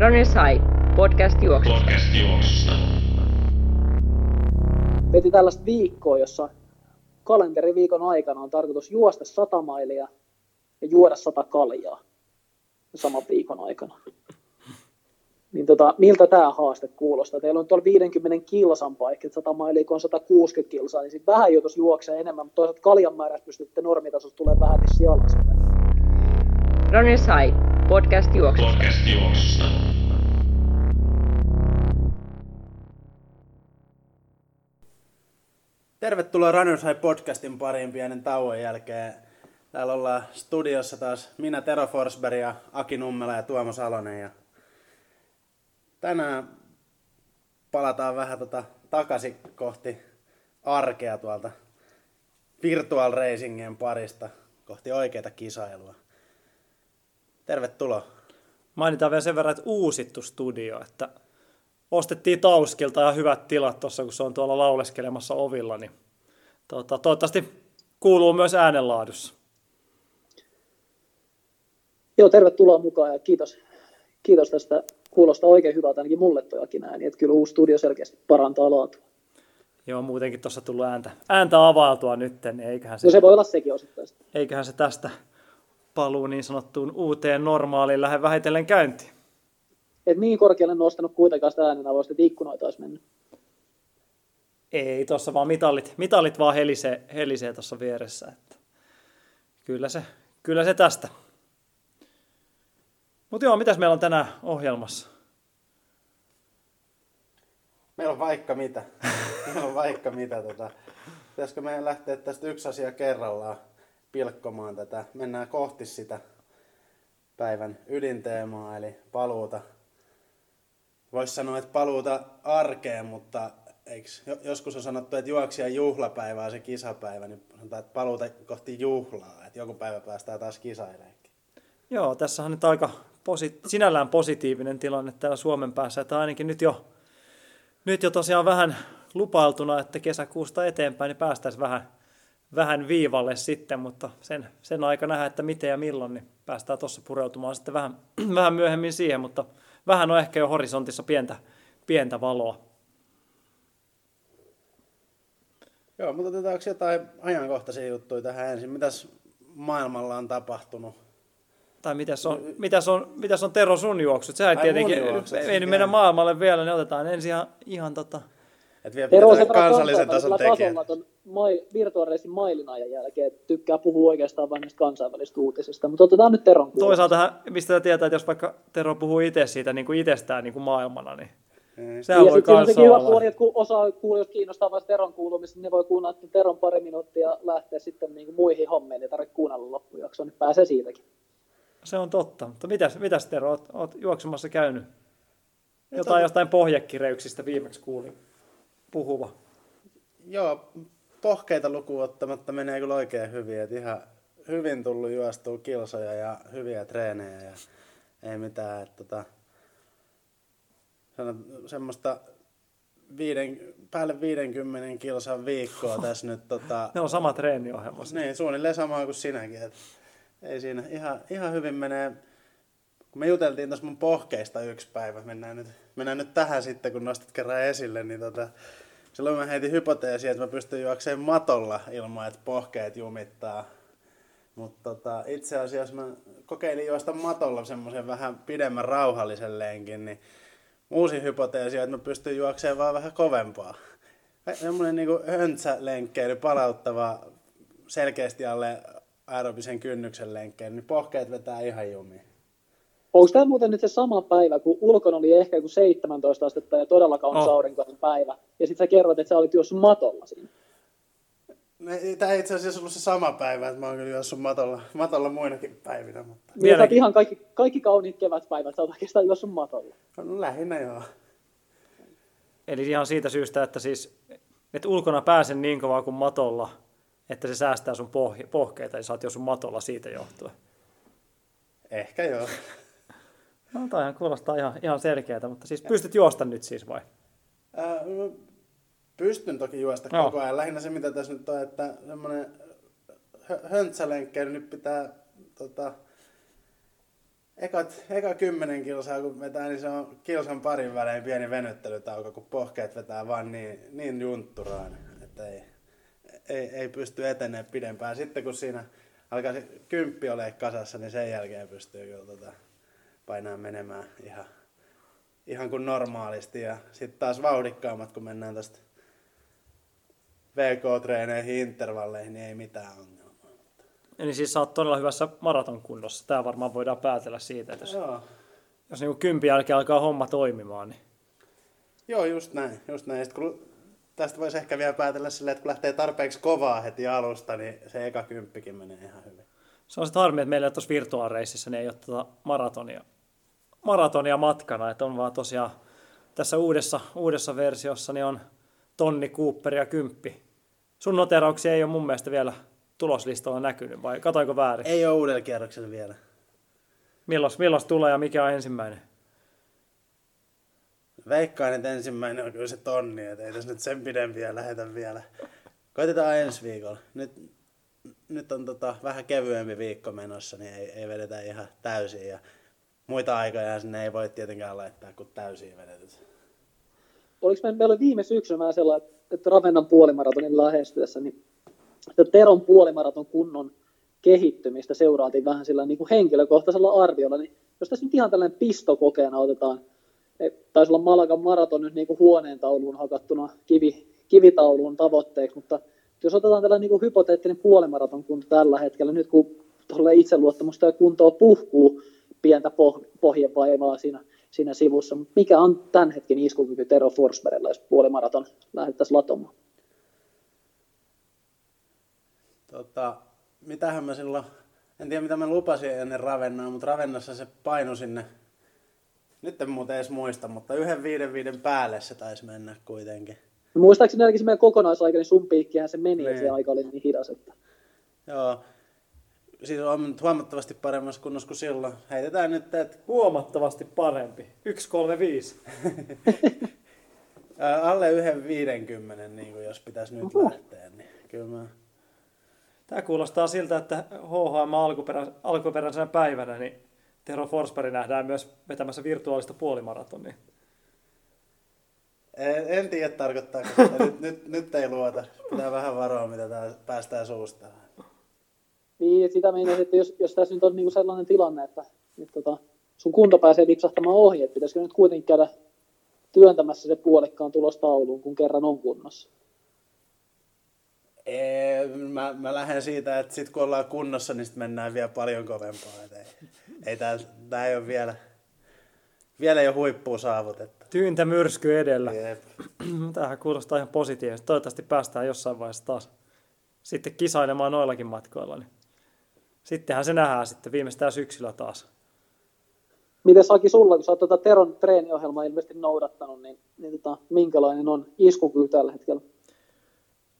Runners High, podcast juoksusta. Podcast juoksusta. Veti tällaista viikkoa, jossa kalenteriviikon aikana on tarkoitus juosta 100 mailia ja juoda 100 kaljaa saman viikon aikana. Niin tota, miltä tämä haaste kuulostaa? Teillä on tuolla 50 kilsan paikka, että 100 mailia, kun on 160 kilsaa, niin sitten vähän joutuisi juoksee enemmän, mutta toisaalta kaljan määrästä pystytte normitasosta tulee vähän alaspäin. Runners High, podcast juoksusta. Podcast juoksusta. Tervetuloa Runners High podcastin pariin pienen tauon jälkeen. Täällä ollaan studiossa taas minä Tero Forsberg ja Aki Nummela ja Tuomo Salonen. Ja tänään palataan vähän tota takaisin kohti arkea tuolta virtual racingien parista kohti oikeita kisailua. Tervetuloa. Mainitaan vielä sen verran, että uusittu studio, että ostettiin Tauskilta ja hyvät tilat tuossa, kun se on tuolla lauleskelemassa ovilla, niin tota, toivottavasti kuuluu myös äänenlaadussa. Joo, tervetuloa mukaan ja kiitos, kiitos tästä. Kuulostaa oikein hyvältä ainakin mulle tojakin ääni, että kyllä uusi studio selkeästi parantaa laatua. Joo, muutenkin tuossa tullut ääntä, ääntä availtua nytten, niin eiköhän se, No se voi olla sekin osittain. eiköhän se tästä paluu niin sanottuun uuteen normaaliin lähde vähitellen käyntiin. Et niin korkealle nostanut kuitenkaan sitä äänen avoista, että ikkunoita olisi mennyt. Ei, tuossa vaan mitallit, mitallit vaan helisee, helisee tuossa vieressä. Että kyllä, se, kyllä se tästä. Mutta joo, mitäs meillä on tänään ohjelmassa? Meillä on vaikka mitä. Meillä on vaikka mitä. Tota. Pitäisikö meidän lähteä tästä yksi asia kerrallaan pilkkomaan tätä. Mennään kohti sitä päivän ydinteemaa, eli paluuta. Voisi sanoa, että paluuta arkeen, mutta eiks, jo- joskus on sanottu, että juoksija juhlapäivä on se kisapäivä, niin sanotaan, että paluuta kohti juhlaa, että joku päivä päästään taas kisaileekin. Joo, tässä on nyt aika posi- sinällään positiivinen tilanne täällä Suomen päässä, että ainakin nyt jo, nyt jo tosiaan vähän lupailtuna, että kesäkuusta eteenpäin niin päästäisiin vähän, vähän viivalle sitten, mutta sen, sen aika nähdä, että miten ja milloin, niin päästään tuossa pureutumaan sitten vähän, vähän myöhemmin siihen, mutta vähän on ehkä jo horisontissa pientä, pientä valoa. Joo, mutta otetaanko jotain ajankohtaisia juttuja tähän ensin? Mitäs maailmalla on tapahtunut? Tai mitäs on, mitäs on, mitäs on Tero sun juoksut? Sehän Ai tietenkin, ei nyt mennä maailmalle vielä, niin otetaan ensin ihan, ihan tota, Et vielä pitää kansallisen tason tekijä. tasolla ton mai, virtuaalisin mailin ajan jälkeen, että tykkää puhua oikeastaan vain näistä kansainvälisistä uutisista. Mutta otetaan nyt Teron kuulosta. Toisaalta mistä tietää, että jos vaikka Tero puhuu itse siitä niin kuin itsestään niin kuin maailmana, niin sehän ja voi sitten on sekin hyvä olla. puoli, että kun osa kuulijoista kiinnostaa vain Teron kuulumista, niin ne voi kuunnella Teron pari minuuttia ja lähteä sitten niin kuin muihin hommiin, ei tarvitse kuunnella loppujaksoa, niin pääsee siitäkin. Se on totta. Mutta mitäs, mitäs Tero, oot, oot juoksemassa käynyt? Jotain jostain pohjakireyksistä viimeksi kuulin puhuva. Joo, pohkeita lukuun ottamatta menee kyllä oikein hyvin. Et ihan hyvin tullut juostua kilsoja ja hyviä treenejä ja ei mitään. Et tota, semmoista viiden, päälle 50 kilsan viikkoa tässä nyt. Tota, Ne on sama treeniohjelma. niin, suunnilleen samaa kuin sinäkin. Et ei siinä ihan, ihan hyvin menee. Me juteltiin tuossa mun pohkeista yksi päivä, mennään nyt, mennään nyt tähän sitten, kun nostat kerran esille, niin tota, silloin mä heitin hypoteesia, että mä pystyn juokseen matolla ilman, että pohkeet jumittaa. Mutta tota, itse asiassa mä kokeilin juosta matolla semmoisen vähän pidemmän rauhallisen lenkin, niin uusi hypoteesi on, että mä pystyn juokseen vaan vähän kovempaa. Semmoinen niinku höntsälenkkeily, palauttava, selkeästi alle aerobisen kynnyksen lenkkeily, niin pohkeet vetää ihan jumiin. Onko tämä muuten nyt se sama päivä, kun ulkona oli ehkä joku 17 astetta ja todella kaunis Oh. aurinkoinen päivä, ja sitten sä kerroit, että sä olit juossut matolla siinä. Tämä ei itse asiassa ollut se sama päivä, että mä oon kyllä juossut matolla, matolla muinakin päivinä, mutta Niin ihan kaikki, kaikki kauniit kevätpäivät, sä oot oikeastaan juossut matolla. no, lähinnä joo. Eli ihan siitä syystä, että siis että ulkona pääsen niin kovaa kuin matolla, että se säästää sun poh- pohkeita ja sä oot jo sun matolla siitä johtuen. Ehkä joo. No toihan kuulostaa ihan, ihan selkeältä, mutta siis pystyt juosta nyt siis vai? Ää, mä pystyn toki juosta Joo. koko ajan. Lähinnä se, mitä tässä nyt on, että semmoinen hö- höntsälenkkeily nyt pitää tota, ekat, eka kymmenen kilsaa kun vetää, niin se on kilsan parin välein pieni venyttelytauko, kun pohkeet vetää vaan niin, niin juntturaan, että ei, ei, ei pysty etenemään pidempään. Sitten kun siinä alkaa se kymppi ole kasassa, niin sen jälkeen pystyy kyllä tota, painaa menemään ihan, ihan kuin normaalisti. Ja sitten taas vauhdikkaammat, kun mennään tästä VK-treeneihin, intervalleihin, niin ei mitään ongelmaa. Eli siis sä oot todella hyvässä maraton kunnossa. Tämä varmaan voidaan päätellä siitä, että jos, Joo. jos niin kympi jälkeen alkaa homma toimimaan, niin Joo, just näin. Just näin. Sitten kun tästä voisi ehkä vielä päätellä silleen, että kun lähtee tarpeeksi kovaa heti alusta, niin se eka kymppikin menee ihan hyvin. se on sitten harmi, että meillä tuossa virtuaalireisissä niin ei ole tuota maratonia, maratonia matkana, että on vaan tosiaan tässä uudessa, uudessa versiossa niin on tonni, Cooper ja kymppi. Sun noterauksia ei ole mun mielestä vielä tuloslistalla näkynyt, vai katoinko väärin? Ei ole uudella kierroksella vielä. Milloin, milloin tulee ja mikä on ensimmäinen? Veikkaan, että ensimmäinen on kyllä se tonni, että ei tässä nyt sen pidempiä lähetä vielä. Koitetaan ensi viikolla. Nyt, nyt on tota, vähän kevyempi viikko menossa, niin ei, ei vedetä ihan täysin. Ja muita aikoja sinne ei voi tietenkään laittaa, kuin täysiä vedetyt. Oliko me, meillä oli viime syksynä vähän sellainen, että Ravennan puolimaratonin lähestyessä, niin että Teron puolimaraton kunnon kehittymistä seuraatiin vähän sillä niin kuin henkilökohtaisella arviolla, niin jos tässä nyt ihan tällainen pistokokeena otetaan, taisi olla Malagan maraton nyt niin kuin huoneen tauluun hakattuna kivi, kivitauluun tavoitteeksi, mutta jos otetaan tällainen niin kuin hypoteettinen puolimaraton kun tällä hetkellä, nyt kun itseluottamusta ja kuntoa puhkuu pientä poh- pohjevaivaa siinä, siinä sivussa, mutta mikä on tämän hetken iskukyky Tero Forsbergilla, jos puolimaraton lähdettäisiin latomaan? Tota, mitähän mä silloin, en tiedä mitä mä lupasin ennen Ravennaa, mutta Ravennassa se paino sinne, nyt en muuten edes muista, mutta yhden viiden viiden päälle se taisi mennä kuitenkin. Muistaakseni ainakin se meidän kokonaisaika, niin sun piikkihän se meni, ja Niin. se aika oli niin hidas, että Joo, siis on nyt huomattavasti paremmassa kunnossa kuin silloin. Heitetään nyt, että Huomattavasti parempi. 135. ää, alle yhden 50, niin kuin jos pitäisi nyt Oho. lähteä, niin kyllä mä... Tämä kuulostaa siltä, että HHM alkuperä, alkuperäisenä päivänä, niin Tero Forsberg nähdään myös vetämässä virtuaalista puolimaratonia. En, en tiedä tarkoittaako, sitä. nyt, nyt, nyt ei luota. Pitää vähän varoa, mitä tää päästään suusta. Niin, että sitä meinasin, että jos, jos tässä nyt on niinku sellainen tilanne, että, että tota, sun kunto pääsee lipsahtamaan ohi, että pitäisikö nyt kuitenkin käydä työntämässä se puolikkaan tulos tauluun, kun kerran on kunnossa. Ei, mä, mä lähden siitä, että sit kun ollaan kunnossa, niin sit mennään vielä paljon kovempaa. Et ei, ei tää, tää ei ole vielä, vielä ei ole huippua saavutettu. Tyyntä myrsky edellä. Jep. Tämähän kuulostaa ihan positiivisesti. Toivottavasti päästään jossain vaiheessa taas sitten kisailemaan noillakin matkoilla. Niin sittenhän se nähdään sitten viimeistään syksyllä taas. Miten Saki sulla, kun sä oot tota Teron treeniohjelmaa ilmeisesti noudattanut, niin, niin tota, minkälainen on iskukyky tällä hetkellä?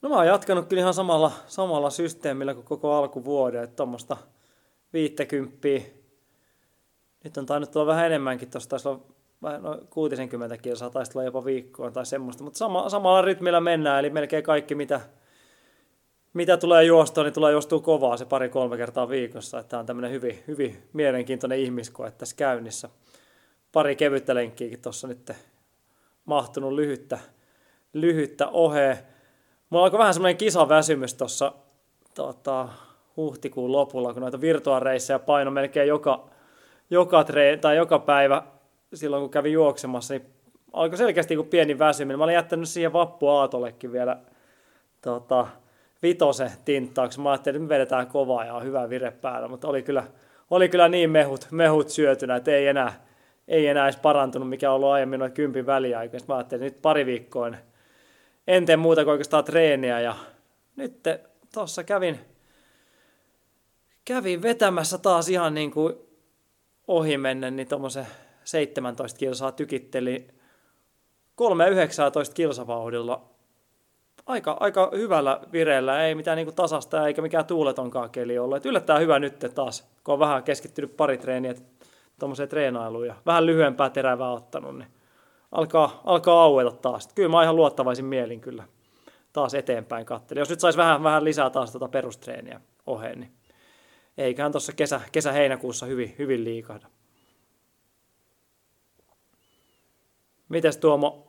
No mä oon jatkanut kyllä ihan samalla, samalla systeemillä kuin koko alkuvuoden, että tuommoista 50. Nyt on tainnut tulla vähän enemmänkin, tuossa taisi olla vähän noin 60 kilsaa, taisi olla jopa viikkoon tai semmoista, mutta sama, samalla rytmillä mennään, eli melkein kaikki mitä, mitä tulee juostua, niin tulee juostua kovaa se pari-kolme kertaa viikossa, että tämä on tämmöinen hyvin, hyvin mielenkiintoinen ihmiskoe tässä käynnissä. Pari kevyttä lenkkiäkin tuossa nyt mahtunut lyhyttä, lyhyttä oheen. Mulla alkoi vähän semmoinen kisaväsymys tuossa tota, huhtikuun lopulla, kun noita virtuaareisseja paino melkein joka, joka, tre, tai joka päivä silloin, kun kävin juoksemassa, niin alkoi selkeästi kuin pieni väsyminen. Mä olin jättänyt siihen vappuaatollekin vielä tota, vitosen tinttaaksi. Mä ajattelin, että me vedetään kovaa ja on hyvä vire päällä, mutta oli kyllä, oli kyllä niin mehut, mehut syötynä, että ei enää, ei enää edes parantunut, mikä on ollut aiemmin noin kympin väliaikoina. Mä ajattelin, että nyt pari viikkoa en tee muuta kuin oikeastaan treeniä ja nyt tuossa kävin, kävin vetämässä taas ihan niin kuin ohi mennen, niin tuommoisen 17 kilsaa tykitteli 3-19 kilsavauhdilla aika, aika hyvällä vireellä, ei mitään niinku tasasta eikä mikään tuuletonkaan keli ollut. Et yllättää hyvä nyt taas, kun on vähän keskittynyt pari treeniä tuommoiseen treenailuun ja vähän lyhyempää terävää ottanut, niin alkaa, alkaa aueta taas. Et kyllä mä ihan luottavaisin mielin kyllä taas eteenpäin katselin. Jos nyt saisi vähän, vähän lisää taas tuota perustreeniä oheen, niin eiköhän tuossa kesä, kesä-heinäkuussa hyvin, hyvin liikahda. Mites Tuomo,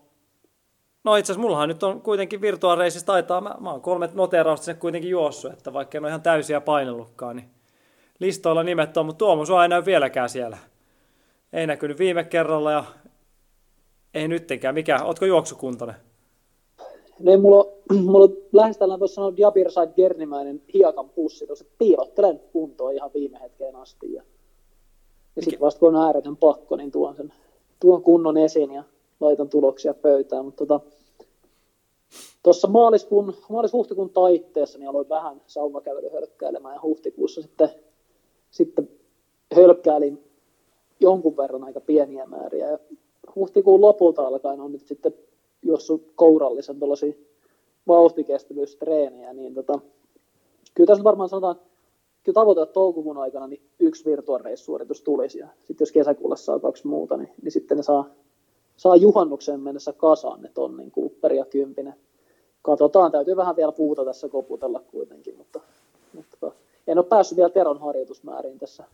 No itse asiassa mullahan nyt on kuitenkin virtuaalireisissa taitaa, mä, mä oon kolme noterausta sen kuitenkin juossut, että vaikka en ole ihan täysiä painellutkaan, niin listoilla nimet on, mutta Tuomo sua ei näy vieläkään siellä. Ei näkynyt viime kerralla ja ei nyttenkään. Mikä, ootko juoksukuntoinen? No ei mulla, mulla on lähes tällainen voisi sanoa Jabir Said Gernimäinen hiekan pussi, tuossa piilottelen kuntoon ihan viime hetkeen asti. Ja, ja sitten vasta kun on ääretön pakko, niin tuon, sen, tuon kunnon esiin ja laitan tuloksia pöytään. Mutta tota, tuossa maaliskuun, maalis-huhtikuun taitteessa niin aloin vähän sauvakävely hölkkäilemään ja huhtikuussa sitten, sitten hölkkäilin jonkun verran aika pieniä määriä. Ja huhtikuun lopulta alkaen on nyt sitten juossut kourallisen tuollaisia vauhtikestävyystreenejä, niin tota, kyllä tässä varmaan sanotaan, kyllä tavoite, että toukokuun aikana niin yksi virtuaalireissuoritus tulisi, ja sitten jos kesäkuulla saa kaksi muuta, niin, niin sitten ne saa, saa juhannukseen mennessä kasaan ne tonnin Cooper ja kympinen. Katsotaan, täytyy vähän vielä puuta tässä koputella kuitenkin, mutta, mutta en ole päässyt vielä Teron harjoitusmääriin tässä,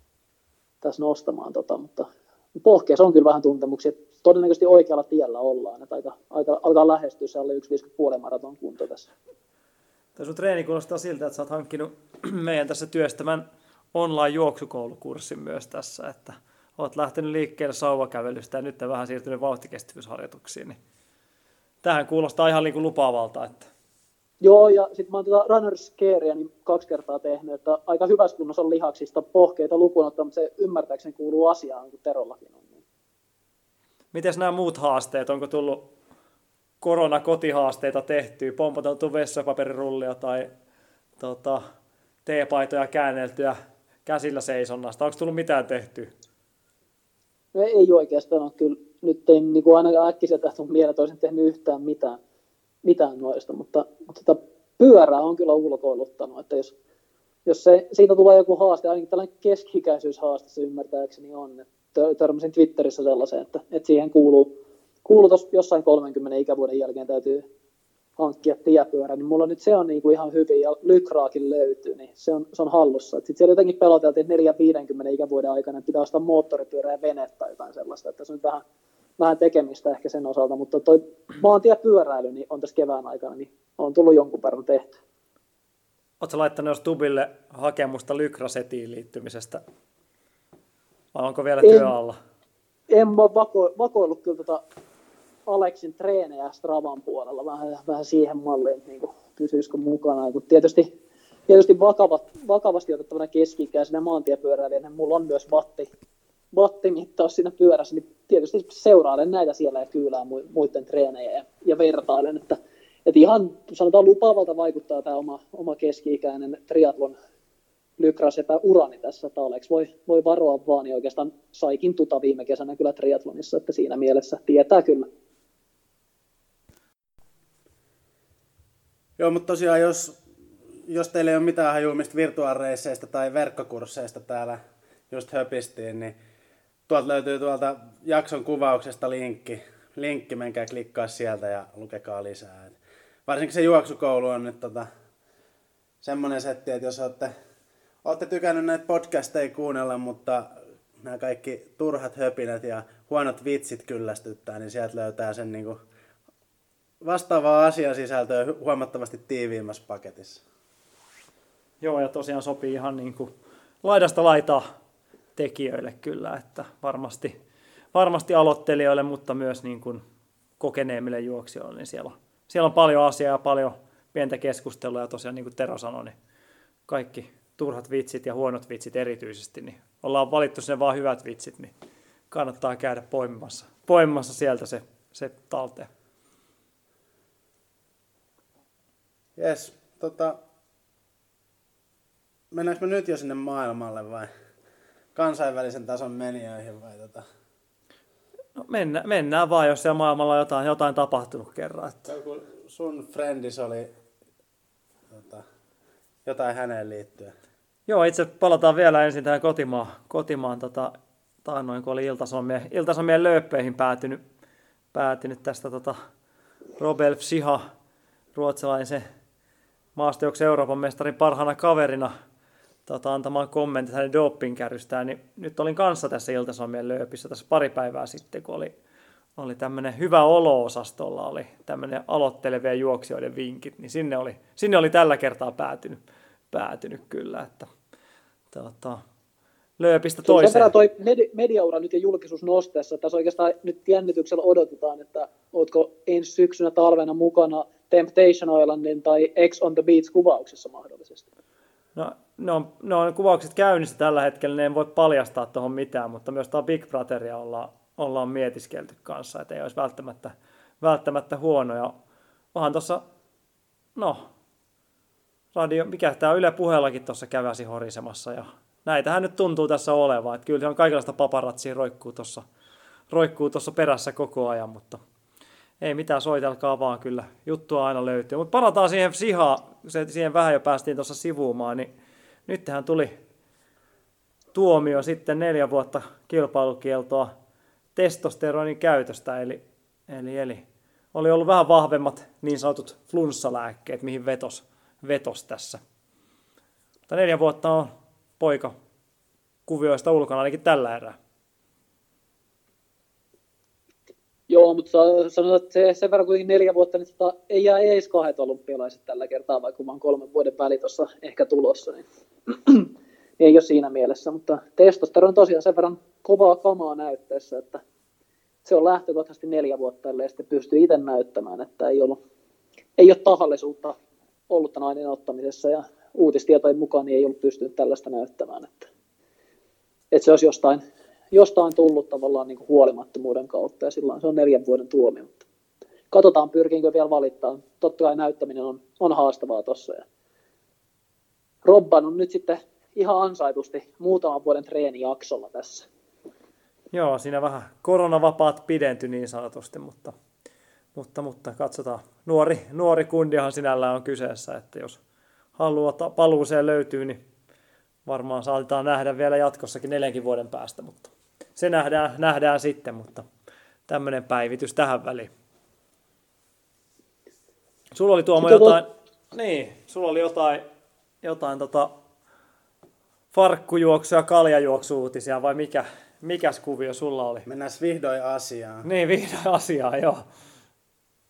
tässä nostamaan, tota, mutta pohkeessa on kyllä vähän tuntemuksia. Todennäköisesti oikealla tiellä ollaan, että aika, aika alkaa lähestyä se alle 1,5 maraton kunto tässä. Tämä sun treeni kuulostaa siltä, että sä oot hankkinut meidän tässä työstämän online-juoksukoulukurssin myös tässä, että oot lähtenyt liikkeelle sauvakävelystä ja nyt vähän siirtynyt vauhtikestävyysharjoituksiin. Niin tähän kuulostaa ihan niin kuin lupaavalta. Että... Joo, ja sitten mä oon tätä runners Carea niin kaksi kertaa tehnyt, että aika hyvässä kunnossa on lihaksista pohkeita lukuun mutta se ymmärtääkseni kuuluu asiaan, kun Terollakin on. Miten nämä muut haasteet, onko tullut koronakotihaasteita tehtyä, pompateltu vessapaperirullia tai tota, teepaitoja käänneltyä käsillä seisonnasta? Onko tullut mitään tehtyä? No ei oikeastaan ole kyllä. Nyt ei niin kuin ainakaan äkkiseltä tule mieleen, että olisin tehnyt yhtään mitään, mitään noista, mutta, mutta tota, pyörää on kyllä ulkoiluttanut, että jos, jos se, siitä tulee joku haaste, ainakin tällainen keski-ikäisyyshaaste se ymmärtääkseni on, että törmäsin Twitterissä sellaiseen, että, että siihen kuuluu, kuuluu jossain 30 ikävuoden jälkeen täytyy hankkia tiepyörä, niin mulla nyt se on niinku ihan hyvin ja lykraakin löytyy, niin se on, se on hallussa. Sitten siellä jotenkin peloteltiin, että 4-50 ikävuoden aikana pitää ostaa moottoripyörä ja vene tai jotain sellaista, että se on vähän, vähän tekemistä ehkä sen osalta, mutta toi maantiepyöräily niin on tässä kevään aikana, niin on tullut jonkun verran tehty. Oletko laittanut jos Tubille hakemusta lykrasetiin liittymisestä? Vai onko vielä työ alla? En mä vako, vakoillut kyllä tota Aleksin treenejä Stravan puolella vähän, vähän siihen malliin, että niin pysyisikö mukana. Kun tietysti, tietysti vakavat, vakavasti otettavana keski-ikäisenä maantiepyöräilijänä mulla on myös vatti, wattimittaus siinä pyörässä, niin tietysti seurailen näitä siellä ja kyylään muiden treenejä ja, ja vertailen, että, että ihan sanotaan lupaavalta vaikuttaa tämä oma, oma keski-ikäinen triatlon lykrasepä urani tässä, että Alex voi, voi varoa vaan, niin oikeastaan saikin tuta viime kesänä kyllä triathlonissa, että siinä mielessä tietää kyllä. Joo, mutta tosiaan jos, jos teillä ei ole mitään hajumista virtuaalireisseistä tai verkkokursseista täällä just höpistiin, niin tuolta löytyy tuolta jakson kuvauksesta linkki. Linkki, menkää klikkaa sieltä ja lukekaa lisää. Varsinkin se juoksukoulu on nyt tota, semmoinen setti, että jos olette olette tykännyt näitä podcasteja kuunnella, mutta nämä kaikki turhat höpinät ja huonot vitsit kyllästyttää, niin sieltä löytää sen niin kuin vastaavaa asiasisältöä huomattavasti tiiviimmässä paketissa. Joo, ja tosiaan sopii ihan niin kuin laidasta laitaa tekijöille kyllä, että varmasti, varmasti aloittelijoille, mutta myös niin kuin kokeneemmille juoksijoille, niin siellä on, siellä on paljon asiaa ja paljon pientä keskustelua, ja tosiaan niin kuin Tero sanoi, niin kaikki turhat vitsit ja huonot vitsit erityisesti, niin ollaan valittu sinne vaan hyvät vitsit, niin kannattaa käydä poimimassa, poimimassa sieltä se, se talteen. Jes, tota, mennäänkö me nyt jo sinne maailmalle vai kansainvälisen tason menijöihin vai tota? No mennä, mennään vaan, jos siellä maailmalla on jotain, jotain tapahtunut kerran. Että... Joku sun friendis oli tota, jotain häneen liittyen. Joo, itse palataan vielä ensin tähän kotimaan, kotimaan tota, taannoin, kun oli iltasomien, iltasomien lööppeihin päätynyt, päätynyt tästä tota, Robel Psiha, ruotsalainen se maastojuoksen Euroopan mestarin parhaana kaverina tota, antamaan kommentit hänen dopingkärrystään, niin nyt olin kanssa tässä iltasomien lööpissä tässä pari päivää sitten, kun oli, oli tämmöinen hyvä olo-osastolla, oli tämmöinen aloittelevien juoksijoiden vinkit, niin sinne oli, sinne oli tällä kertaa päätynyt, päätynyt kyllä, että tota, lööpistä toiseen. Sen toi med- mediaura nyt ja julkisuus nosteessa, tässä oikeastaan nyt jännityksellä odotetaan, että ootko ensi syksynä talvena mukana Temptation Islandin tai X on the Beach kuvauksessa mahdollisesti? No, ne on, ne on kuvaukset käynnissä tällä hetkellä, ne en voi paljastaa tuohon mitään, mutta myös tämä Big Brotheria ollaan, ollaan mietiskelty kanssa, että ei olisi välttämättä, välttämättä huonoja. Onhan tuossa, no, radio, mikä tämä Yle puheellakin tuossa käväsi horisemassa ja näitähän nyt tuntuu tässä olevan, että kyllä se on kaikenlaista paparatsia roikkuu tuossa roikkuu tuossa perässä koko ajan, mutta ei mitään soitelkaa vaan kyllä, juttua aina löytyy. Mutta palataan siihen sihaan, se, siihen vähän jo päästiin tuossa sivuumaan, niin nythän tuli tuomio sitten neljä vuotta kilpailukieltoa testosteronin käytöstä, eli, eli, eli oli ollut vähän vahvemmat niin sanotut flunssalääkkeet, mihin vetos, vetos tässä. Mutta neljä vuotta on poika kuvioista ulkona ainakin tällä erää. Joo, mutta sanotaan, että se, sen verran kuitenkin neljä vuotta, niin tota, ei jää ees kahdet olympialaiset tällä kertaa, vaikka mä oon kolmen vuoden väli tuossa ehkä tulossa, niin ei ole siinä mielessä, mutta testosteron tosiaan sen verran kovaa kamaa näytteessä, että se on lähtökohtaisesti neljä vuotta, ellei sitten pystyy itse näyttämään, että ei, ollut, ei ole tahallisuutta ollut tämän aineen ottamisessa ja uutistietojen mukaan niin ei ollut pystynyt tällaista näyttämään, että, että se olisi jostain jostain tullut tavallaan niin kuin huolimattomuuden kautta ja silloin se on neljän vuoden tuomio. Katsotaan, pyrkiinkö vielä valittaa. Totta kai näyttäminen on, on haastavaa tuossa. Robban on nyt sitten ihan ansaitusti muutaman vuoden treenijaksolla tässä. Joo, siinä vähän koronavapaat pidentyi niin sanotusti, mutta, mutta, mutta katsotaan. Nuori, nuori kundihan sinällään on kyseessä, että jos haluaa paluuseen löytyy, niin varmaan saatetaan nähdä vielä jatkossakin neljänkin vuoden päästä, mutta se nähdään, nähdään sitten, mutta tämmöinen päivitys tähän väliin. Sulla oli Tuomo jotain, niin, sulla oli jotain, jotain tota, farkkujuoksu- ja kaljajuoksu-uutisia vai mikä, mikäs kuvio sulla oli? Mennään vihdoin asiaan. Niin, vihdoin asiaan, joo.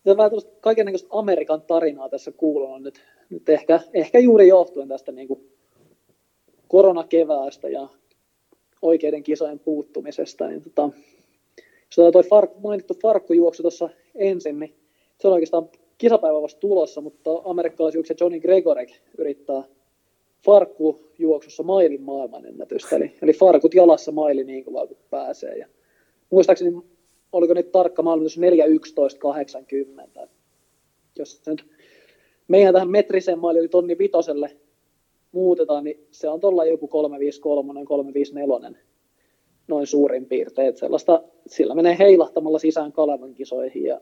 Se on vähän kaikenlaista Amerikan tarinaa tässä kuulunut nyt, nyt ehkä, ehkä juuri johtuen tästä niin kuin koronakeväästä ja oikeiden kisojen puuttumisesta, niin tota, jos tuo fark, mainittu farkkujuoksu tuossa ensin, niin se on oikeastaan kisapäivä vasta tulossa, mutta amerikkalaisjuoksija Johnny Gregorek yrittää farkkujuoksussa mailin maailmanennätystä, eli, eli farkut jalassa maili niin kovaa kuin pääsee. Ja muistaakseni, oliko nyt tarkka maailmanennätys 4.11.80. Jos nyt meidän tähän metriseen maili oli tonni vitoselle muutetaan, niin se on tuolla joku 353, 354 noin suurin piirtein. Että sellaista, sillä menee heilahtamalla sisään Kalevan kisoihin ja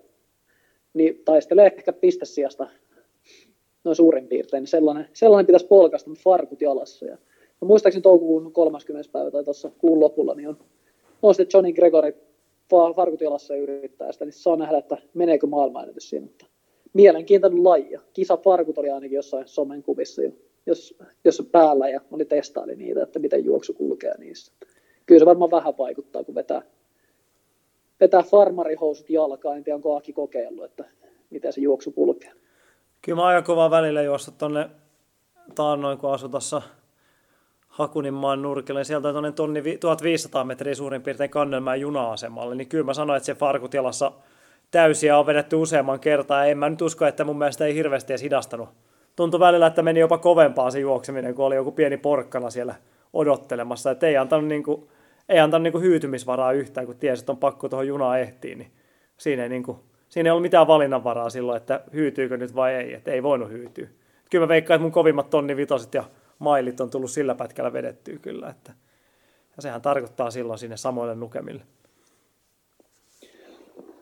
niin taistelee ehkä pistesijasta noin suurin piirtein. Niin sellainen, sellainen pitäisi polkasta, mutta farkut jalassa. Ja, ja muistaakseni toukokuun 30. päivä tai tuossa kuun lopulla, niin on, on sitten Johnny Gregory farkut jalassa ja yrittää sitä, niin saa nähdä, että meneekö maailmanennätys siinä. Mutta mielenkiintoinen laji. Kisa farkut oli ainakin jossain somen kuvissa jo jos, jos päällä ja oli testaili niitä, että miten juoksu kulkee niissä. Kyllä se varmaan vähän vaikuttaa, kun vetää, vetää farmarihousut jalkaan, en tiedä onko Aki kokeillut, että miten se juoksu kulkee. Kyllä mä aika kovaa välillä juosta tuonne taannoin, kun asun tuossa Hakuninmaan nurkille, niin sieltä on tonni 1500 metriä suurin piirtein Kannelmäen juna-asemalle, niin kyllä mä sanoin, että se farkut jalassa täysiä on vedetty useamman kertaa, en mä nyt usko, että mun mielestä ei hirveästi edes hidastanut tuntui välillä, että meni jopa kovempaa se juokseminen, kun oli joku pieni porkkana siellä odottelemassa. Että ei antanut, niin kuin, ei antanut niin kuin hyytymisvaraa yhtään, kun tiesi, että on pakko tuohon junaan ehtiin. Niin siinä, ei, niin kuin, siinä ei ollut mitään valinnanvaraa silloin, että hyytyykö nyt vai ei. Että ei voinut hyytyä. Kyllä mä veikkaan, että mun kovimmat tonni vitoset ja mailit on tullut sillä pätkällä vedettyä kyllä. Että, ja sehän tarkoittaa silloin sinne samoille lukemille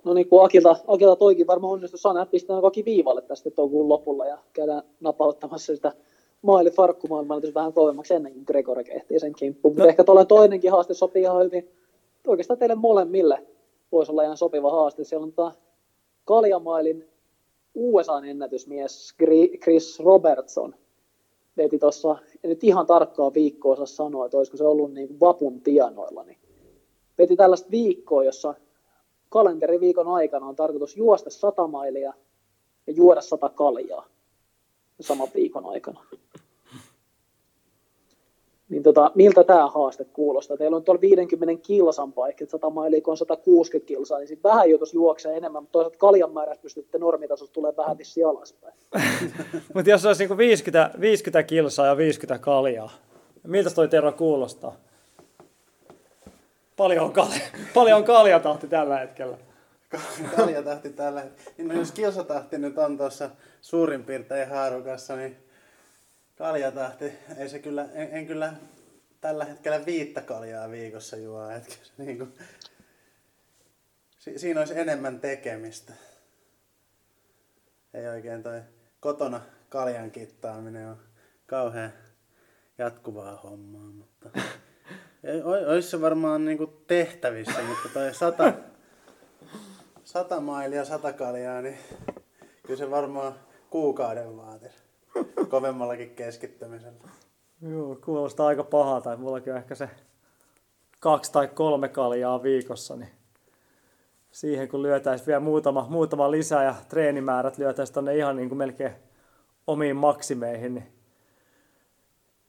no niin kuin Akilta, Akilta toikin varmaan onnistu sana pistää kaikki viivalle tästä toukokuun lopulla ja käydään napauttamassa sitä maili farkkumaailmaa vähän kovemmaksi ennen kuin Gregor kehtii sen kimppuun. No. ehkä tuollainen toinenkin haaste sopii ihan hyvin. Oikeastaan teille molemmille voisi olla ihan sopiva haaste. Siellä on tämä Kaljamailin USA-ennätysmies Chris Robertson veti tuossa, en nyt ihan tarkkaa viikkoa osaa sanoa, että olisiko se ollut niin vapun tienoilla, niin veti tällaista viikkoa, jossa kalenteriviikon aikana on tarkoitus juosta 100 mailia ja juoda 100 kaljaa saman viikon aikana. Niin tota, miltä tämä haaste kuulostaa? Teillä on tuolla 50 kilsan paikka, 100 mailia, kun on 160 kilsaa, niin sitten vähän joutuisi juoksee enemmän, mutta toisaalta kaljan määrässä pystytte normitasosta tulee vähän vissi alaspäin. mutta jos olisi niinku 50, 50 kilsaa ja 50 kaljaa, miltä toi Tero kuulostaa? Paljon on, kalja, paljon on kaljatahti tällä hetkellä. Kaljatahti tällä hetkellä. Niin no jos kilsatahti nyt on tuossa suurin piirtein haarukassa, niin kaljatahti, ei se kyllä, en, en kyllä tällä hetkellä viittä kaljaa viikossa juo. Niin kuin, si, siinä olisi enemmän tekemistä. Ei oikein toi kotona kaljan kittaaminen on kauhean jatkuvaa hommaa, mutta olisi se varmaan niinku tehtävissä, mutta toi sata, sata mailia, sata kaljaa, niin kyllä se varmaan kuukauden vaatisi kovemmallakin keskittymisellä. Joo, kuulostaa aika pahalta, mullakin on ehkä se kaksi tai kolme kaljaa viikossa, niin siihen kun lyötäisiin vielä muutama, muutama lisää ja treenimäärät lyötäisiin tonne ihan niin kuin melkein omiin maksimeihin, niin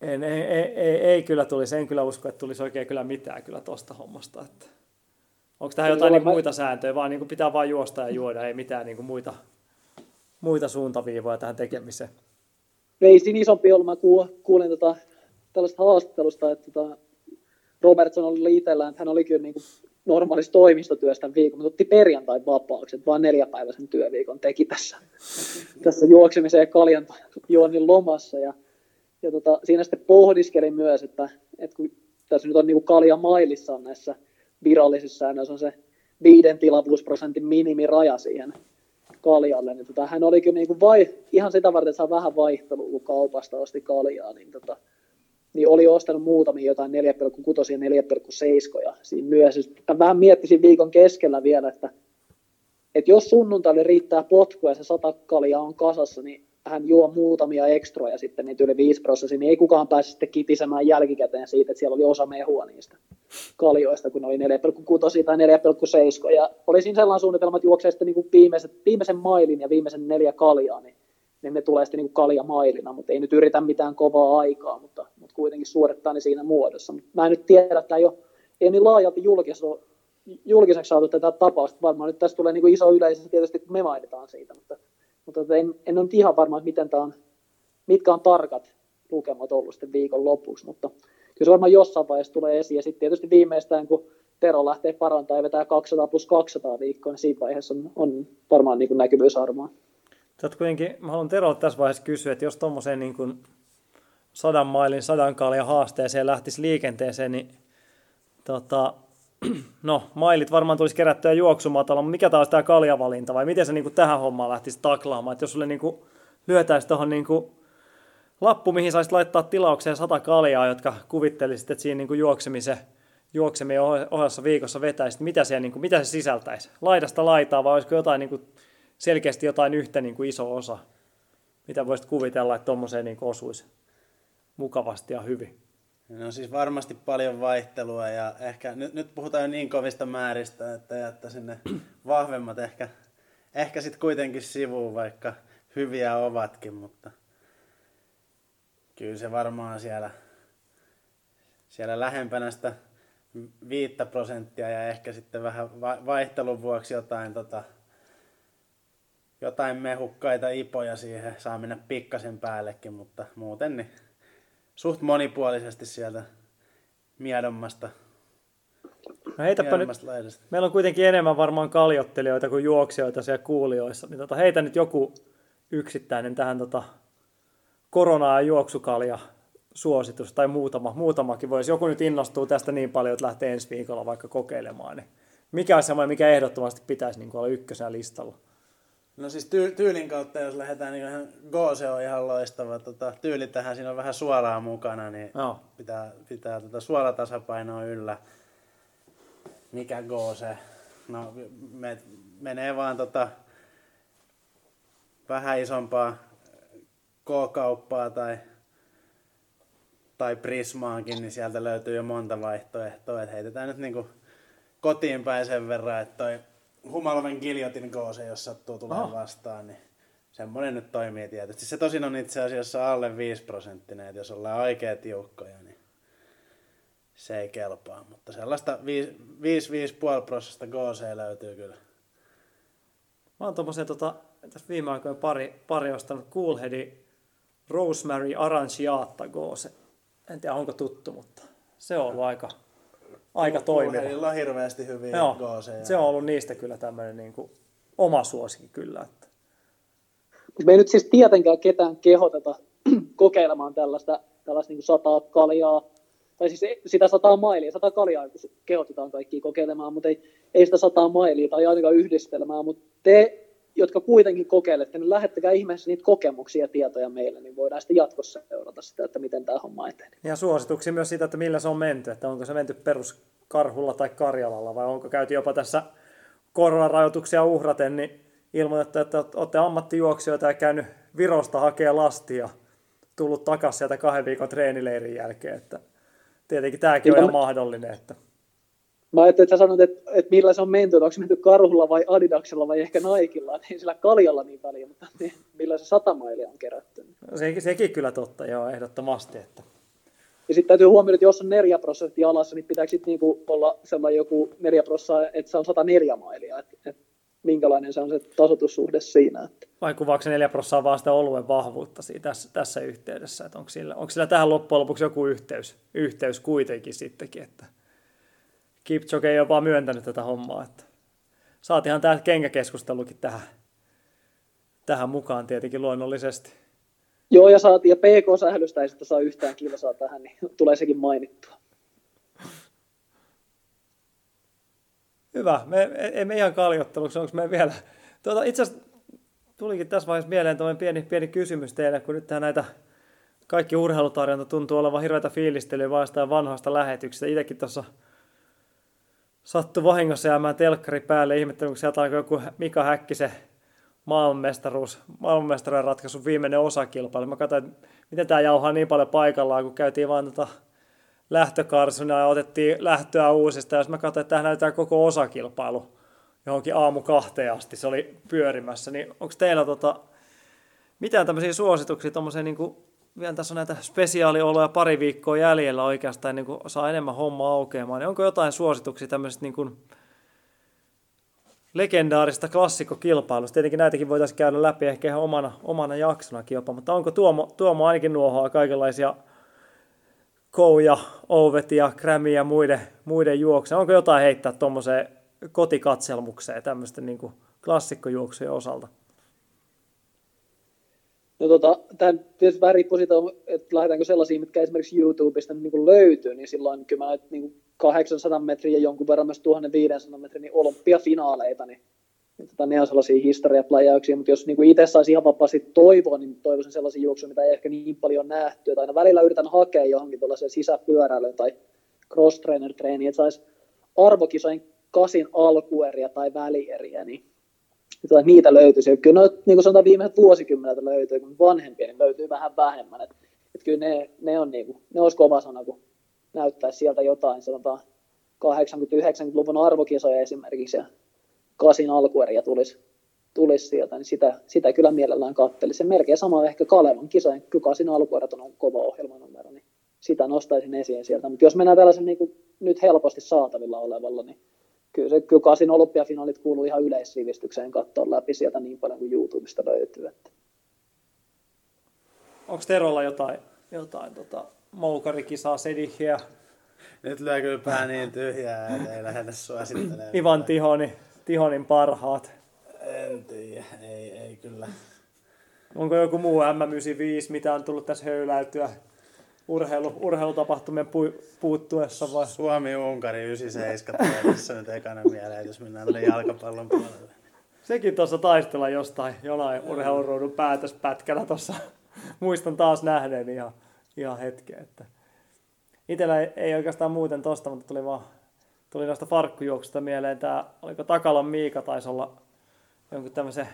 en, ei, ei, ei, ei, kyllä tulisi, en kyllä usko, että tulisi oikein kyllä mitään kyllä tosta hommasta. Että onko tähän jotain niin muita sääntöjä, vaan niin kuin pitää vain juosta ja juoda, ei mitään niin kuin muita, muita suuntaviivoja tähän tekemiseen? Ei siinä isompi ollut. Mä kuulin tota, tällaista haastattelusta, että tota, Robertson oli itsellään, että hän oli kyllä niin kuin normaalista toimistotyöstä viikon, mutta otti perjantai vapaaksi, että vaan neljäpäiväisen työviikon teki tässä, tässä juoksemisen ja kaljan juonnin lomassa. Ja ja tota, siinä sitten pohdiskelin myös, että, että kun tässä nyt on niin kuin kalja mailissa on näissä virallisissa säännöissä on se viiden tilavuusprosentin minimiraja siihen kaljalle, niin tota, hän oli kyllä niin kuin vai, ihan sitä varten, että saa vähän vaihtelua, kun kaupasta osti kaljaa, niin, tota, niin oli ostanut muutamia jotain 4,6 ja 4,7 siinä myös. Mä vähän miettisin viikon keskellä vielä, että, että jos sunnuntaille riittää potku ja se sata kaljaa on kasassa, niin hän juo muutamia ekstroja sitten niitä yli 5 prosessia, niin ei kukaan pääse sitten kitisemään jälkikäteen siitä, että siellä oli osa mehua niistä kaljoista, kun oli 4,6 tai 4,7. Ja oli siinä sellainen suunnitelma, että juoksee sitten niin viimeiset, viimeisen mailin ja viimeisen neljä kaljaa, niin, niin ne tulee sitten niin kaljamailina, mutta ei nyt yritä mitään kovaa aikaa, mutta, mutta kuitenkin suorittaa ne siinä muodossa. Mä en nyt tiedä, että ole, ei niin laajalti julkiseksi saatu tätä tapausta. Varmaan nyt tässä tulee niin iso yleisö tietysti, kun me mainitaan siitä, mutta mutta tota, en, en ole ihan varma, että miten tämä on, mitkä on tarkat lukemat ollut sitten viikon lopuksi, mutta kyllä se varmaan jossain vaiheessa tulee esiin. Ja sitten tietysti viimeistään, kun Tero lähtee parantamaan ja vetää 200 plus 200 viikkoa, niin siinä vaiheessa on, on varmaan niin näkyvyysarvoa. Tätä kuitenkin, mä haluan Tero tässä vaiheessa kysyä, että jos tuommoiseen niin kuin sadan mailin, sadan kaljan haasteeseen lähtisi liikenteeseen, niin tota, no, mailit varmaan tulisi kerättyä juoksumatalla, mutta mikä taas tämä kaljavalinta, vai miten se niin kuin tähän hommaan lähtisi taklaamaan, että jos sulle niin kuin lyötäisi tuohon niin kuin lappu, mihin saisit laittaa tilaukseen sata kaljaa, jotka kuvittelisit, että siinä niin kuin juoksemisen, juoksemisen ohjassa viikossa vetäisi, mitä, siellä, niin kuin, mitä se sisältäisi? Laidasta laitaa vai olisiko jotain niin kuin, selkeästi jotain yhtä niin kuin iso osa? Mitä voisit kuvitella, että tuommoiseen niin osuisi mukavasti ja hyvin? No siis varmasti paljon vaihtelua ja ehkä nyt, nyt puhutaan niin kovista määristä, että jättäisin ne vahvemmat ehkä, ehkä sitten kuitenkin sivuun, vaikka hyviä ovatkin, mutta kyllä se varmaan siellä, siellä lähempänä sitä viittä prosenttia ja ehkä sitten vähän vaihtelun vuoksi jotain, tota, jotain mehukkaita ipoja siihen saa mennä pikkasen päällekin, mutta muuten niin suht monipuolisesti sieltä miedommasta No heitäpä nyt, laidasta. meillä on kuitenkin enemmän varmaan kaljottelijoita kuin juoksijoita siellä kuulijoissa, niin tota, heitä nyt joku yksittäinen tähän tota, koronaa ja juoksukalja suositus tai muutama, muutamakin voisi. Joku nyt innostuu tästä niin paljon, että lähtee ensi viikolla vaikka kokeilemaan. Niin mikä on semmoinen, mikä ehdottomasti pitäisi niin olla ykkösenä listalla? No siis tyy- tyylin kautta, jos lähdetään, niin ihan Gose on ihan loistava. Tota, tyyli tähän, siinä on vähän suolaa mukana, niin no. pitää, pitää tota suolatasapainoa yllä. Mikä Gose? No me, menee vaan tota, vähän isompaa K-kauppaa tai, tai Prismaankin, niin sieltä löytyy jo monta vaihtoehtoa. Et heitetään nyt niinku kotiin päin sen verran, että toi Humalven giljotin koose, jos sattuu tulemaan Aha. vastaan, niin semmoinen nyt toimii tietysti. Se tosin on itse asiassa alle 5 prosenttinen, että jos ollaan oikein tiukkoja, niin se ei kelpaa. Mutta sellaista 5-5,5 prosenttia KC löytyy kyllä. Mä oon tommosen tota, tässä viime aikoina pari, pari ostanut Coolheadin Rosemary Aranciata Gose. En tiedä onko tuttu, mutta se on ollut aika, aika toimiva. Urheililla on hirveästi hyviä Joo, KC. se on ollut niistä kyllä tämmöinen niin kuin oma suosikki kyllä. Että. Mutta me ei nyt siis tietenkään ketään kehoteta kokeilemaan tällaista, tällaista niin sataa kaljaa, tai siis sitä sataa mailia, sataa kaljaa kehotetaan kaikki kokeilemaan, mutta ei, ei sitä sataa mailia tai ainakaan yhdistelmää, mutta te, jotka kuitenkin kokeilette, niin lähettäkää ihmeessä niitä kokemuksia ja tietoja meille, niin voidaan sitten jatkossa seurata sitä, että miten tämä homma etenee. Ja suosituksia myös siitä, että millä se on menty, että onko se menty peruskarhulla tai Karjalalla vai onko käyty jopa tässä koronarajoituksia uhraten, niin ilmoitettu, että olette ammattijuoksijoita ja käynyt Virosta hakea lastia, tullut takaisin sieltä kahden viikon treenileirin jälkeen, että tietenkin tämäkin on ihan mahdollinen. Että... Mä ajattelin, että sä sanot, että, että millä se on menty, että onko se menty karhulla vai Adidaksella vai ehkä Naikilla, ei sillä kaljalla niin väliä, mutta niin, millä se satamailia on kerätty. Se, sekin kyllä totta, joo, ehdottomasti. Että... Ja sitten täytyy huomioida, että jos on 4 prosenttia alassa, niin pitääkö sitten niinku olla sellainen joku 4 prosenttia, että se on 104 mailia, että, että minkälainen se on se tasoitussuhde siinä. Että. Vai kuvaako se 4 prosenttia vaan sitä oluen vahvuutta siinä, tässä, tässä yhteydessä, että onko sillä, onko sillä tähän loppujen lopuksi joku yhteys, yhteys kuitenkin sittenkin, että Kipchoge ei ole vaan myöntänyt tätä hommaa, että saatihan tämä kenkäkeskustelukin tähän, tähän mukaan tietenkin luonnollisesti. Joo, ja, saati, ja PK-sählystä ei sitten saa yhtään kilsaa tähän, niin tulee sekin mainittua. Hyvä. Me emme ihan kaljotteluksi, onko me vielä... Tuota, itse asiassa tulikin tässä vaiheessa mieleen tuollainen pieni, pieni kysymys teille, kun nyt näitä kaikki urheilutarjonta tuntuu olevan hirveätä fiilistelyä vain vanhoista lähetyksistä. Itsekin tuossa sattui vahingossa jäämään telkkari päälle ihmettelin, kun sieltä alkoi joku Mika Häkkisen maailmanmestaruus, maailmanmestaruuden ratkaisun viimeinen osakilpailu. Mä katsoin, että miten tämä jauhaa niin paljon paikallaan, kun käytiin vaan tota lähtökarsuna ja otettiin lähtöä uusista. Jos mä katsoin, että tähän näytetään koko osakilpailu johonkin aamu kahteen asti, se oli pyörimässä, niin onko teillä tota, mitään tämmöisiä suosituksia tuommoiseen niin vielä tässä on näitä spesiaalioloja pari viikkoa jäljellä oikeastaan, niin kuin saa enemmän hommaa aukeamaan, niin onko jotain suosituksia tämmöisestä niin kuin, legendaarista klassikkokilpailusta. Tietenkin näitäkin voitaisiin käydä läpi ehkä ihan omana, omana jaksonakin jopa, mutta onko Tuomo, Tuomo ainakin nuohoa kaikenlaisia Kouja, Ovet ja Grammy ja muiden, muiden juoksuja. Onko jotain heittää tuommoiseen kotikatselmukseen tämmöisten niin klassikkojuoksujen osalta? No tota, tämä tietysti riippuu siitä, että lähdetäänkö sellaisia, mitkä esimerkiksi YouTubesta niin löytyy, niin silloin kyllä mä niin 800 metriä ja jonkun verran myös 1500 metrin niin olympiafinaaleita, niin, niin tota, ne on sellaisia historiapläjäyksiä, mutta jos niin itse saisi ihan vapaasti toivoa, niin toivoisin sellaisia juoksuja, mitä ei ehkä niin paljon nähty, että aina välillä yritän hakea johonkin tuollaiseen sisäpyöräilyyn tai cross-trainer-treeniin, että saisi arvokisojen kasin alkueriä tai välieriä, niin että niitä löytyisi. Kyllä noita, niin kuin sanotaan viimeiset vuosikymmenet löytyy, kun vanhempia niin löytyy vähän vähemmän. Että, että kyllä ne, ne, on, niin kuin, ne olisi kova sana, kun näyttäisi sieltä jotain, sanotaan 80-90-luvun arvokisoja esimerkiksi, ja kasin alkueriä tulisi, tulisi sieltä, niin sitä, sitä kyllä mielellään kattelisin. Melkein sama ehkä Kalevan kisojen, kyllä kasin alkuerät on kova ohjelmanumero, niin sitä nostaisin esiin sieltä. Mutta jos mennään tällaisen niin kuin nyt helposti saatavilla olevalla, niin kyllä se kyllä kasin olympiafinaalit kuuluu ihan yleissivistykseen katsoa läpi sieltä niin paljon kuin YouTubesta löytyy. Että. Onko Terolla jotain, jotain tota, moukarikisaa, sedihiä? Nyt lyö kyllä pää niin tyhjää, että ei lähdetä suosittelemaan. Ivan Tihoni, Tihonin parhaat. En tiedä, ei, ei kyllä. Onko joku muu M95, mitä on tullut tässä höyläytyä urheilu, urheilutapahtumien pu, puuttuessa vai? Suomi-Unkari 97 tässä nyt ekana mieleen, jos mennään tuonne jalkapallon puolelle. Sekin tuossa taistella jostain, jonain urheiluruudun päätöspätkällä tuossa. Muistan taas nähneen ihan, ihan hetken. Että. Itellä ei, ei, oikeastaan muuten tosta, mutta tuli vaan tuli noista farkkujuoksusta mieleen. Tämä, oliko Takalan Miika taisi olla jonkun tämmöisen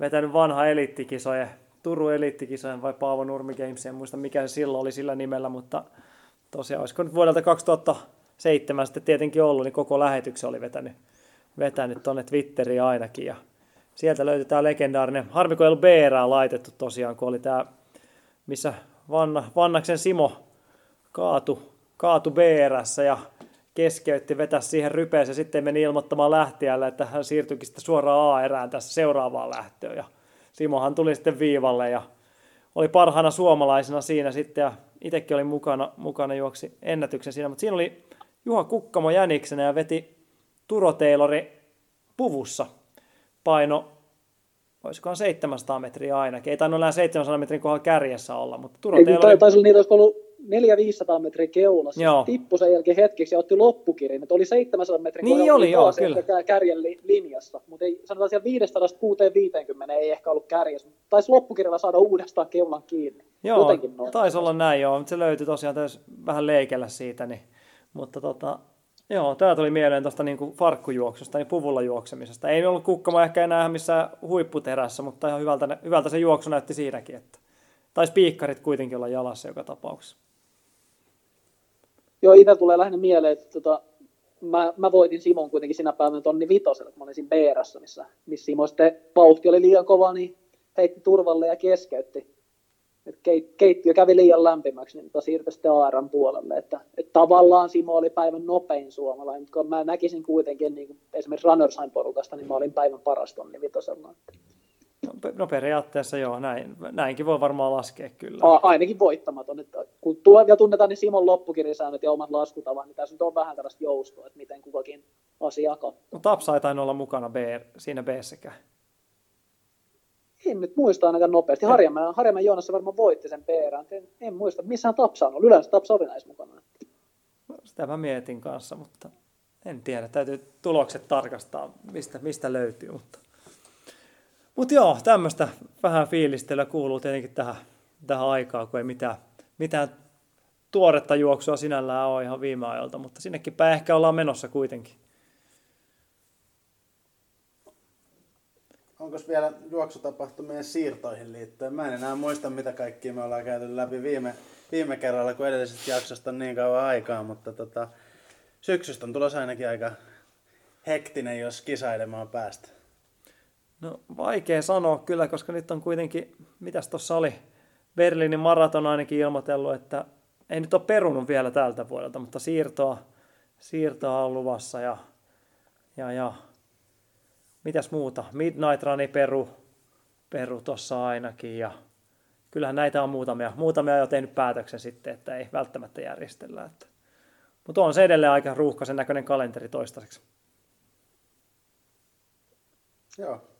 vetänyt vanha eliittikisojen Turun eliittikisojen vai Paavo Nurmi Games, en muista mikä se silloin oli sillä nimellä, mutta tosiaan olisiko nyt vuodelta 2007 sitten tietenkin ollut, niin koko lähetyksen oli vetänyt, vetänyt tuonne Twitteriin ainakin. Ja sieltä löytyi tämä legendaarinen, harmi kun ei ollut BRää laitettu tosiaan, kun oli tämä, missä Vanna, Vannaksen Simo kaatu, kaatu BRssä ja keskeytti, vetä siihen rypeeseen, sitten meni ilmoittamaan lähtijälle, että hän siirtyikin sitten suoraan A-erään tässä seuraavaan lähtöön. Ja Simohan tuli sitten viivalle ja oli parhaana suomalaisena siinä sitten ja itsekin oli mukana, mukana juoksi ennätyksen siinä, mutta siinä oli Juha Kukkamo jäniksenä ja veti Turo Taylori puvussa paino, olisikohan 700 metriä ainakin. Ei tainnut enää 700 metrin kohdalla kärjessä olla, mutta Turo Ei, Taylori... taisi olla niitä, olisiko ollut 400-500 metriä keulassa. Joo. Tippui sen jälkeen hetkeksi ja otti loppukirin. Että oli 700 metrin Niin kohdalla, oli, joo, taas kyllä. ehkä kärjen li- linjassa. Mutta ei, sanotaan siellä 500-650 ei ehkä ollut kärjessä. Taisi loppukirjalla saada uudestaan keulan kiinni. Joo, Jotenkin noin. taisi olla näin joo, mutta se löytyi tosiaan täys vähän leikellä siitä. Niin, mutta tota, joo, tämä tuli mieleen tuosta niinku farkkujuoksusta, niin puvulla juoksemisesta. Ei ollut kukkama ehkä enää missään huipputerässä, mutta ihan hyvältä, hyvältä se juoksu näytti siinäkin. Että, taisi piikkarit kuitenkin olla jalassa joka tapauksessa. Joo, itse tulee lähinnä mieleen, että tota, mä, mä voitin Simon kuitenkin sinä päivänä tonni vitosella, kun mä olin siinä BRssä, missä, missä Simo sitten vauhti oli liian kova, niin heitti turvalle ja keskeytti. Et keit, keittiö kävi liian lämpimäksi, niin tota siirtyi sitten ARN puolelle. Että, että tavallaan Simo oli päivän nopein suomalainen, mutta kun mä näkisin kuitenkin niin esimerkiksi Runnersheim porukasta, niin mä olin päivän paras tonni vitosella. No, pe- periaatteessa joo, näin, näinkin voi varmaan laskea kyllä. A, ainakin voittamaton. Että kun tulee ja tunnetaan niin Simon loppukirisäännöt ja omat laskutavan, niin tässä nyt on vähän tällaista joustoa, että miten kukakin asia katsoo. No Tapsa ei tainnut olla mukana B, siinä B-säkään. En nyt muista ainakaan nopeasti. Harjamäen, Harjamäen Joonas se varmaan voitti sen perään. En, en muista, missään Tapsa on ollut. Yleensä Tapsa oli näissä mukana. No, Sitä mä mietin kanssa, mutta en tiedä. Täytyy tulokset tarkastaa, mistä, mistä löytyy. Mutta, mutta joo, tämmöistä vähän fiilistelyä kuuluu tietenkin tähän, tähän aikaan, kun ei mitään, mitään tuoretta juoksua sinällään ole ihan viime ajalta, mutta sinnekin päin ehkä ollaan menossa kuitenkin. Onko vielä juoksutapahtumien siirtoihin liittyen? Mä en enää muista, mitä kaikkia me ollaan käyty läpi viime, viime kerralla, kun edellisestä jaksosta on niin kauan aikaa, mutta tota, syksystä on tulossa ainakin aika hektinen, jos kisailemaan päästä. No vaikea sanoa kyllä, koska nyt on kuitenkin, mitäs tuossa oli, Berliinin maraton ainakin ilmoitellut, että ei nyt ole perunut vielä tältä vuodelta, mutta siirtoa, siirtoa on luvassa ja, ja, ja mitäs muuta, Midnight Runi peru, peru tuossa ainakin ja kyllähän näitä on muutamia, muutamia jo tehnyt päätöksen sitten, että ei välttämättä järjestellä. Että. Mutta on se edelleen aika ruuhkaisen näköinen kalenteri toistaiseksi. Joo.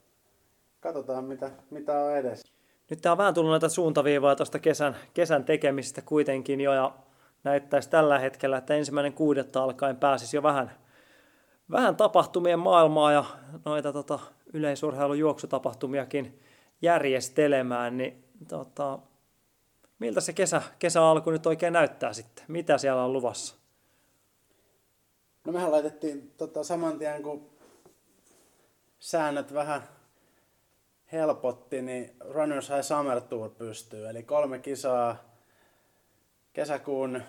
Katsotaan, mitä, mitä on edessä. Nyt tää on vähän tullut näitä suuntaviivoja tuosta kesän, kesän tekemistä kuitenkin jo, ja näyttäisi tällä hetkellä, että ensimmäinen kuudetta alkaen pääsisi jo vähän, vähän tapahtumien maailmaa ja noita tota, yleisurheilujuoksutapahtumiakin järjestelemään, niin tota, miltä se kesä, kesä alku nyt oikein näyttää sitten? Mitä siellä on luvassa? No mehän laitettiin tota, saman tien, kun säännöt vähän helpotti, niin Runners High Summer Tour pystyy. Eli kolme kisaa kesäkuun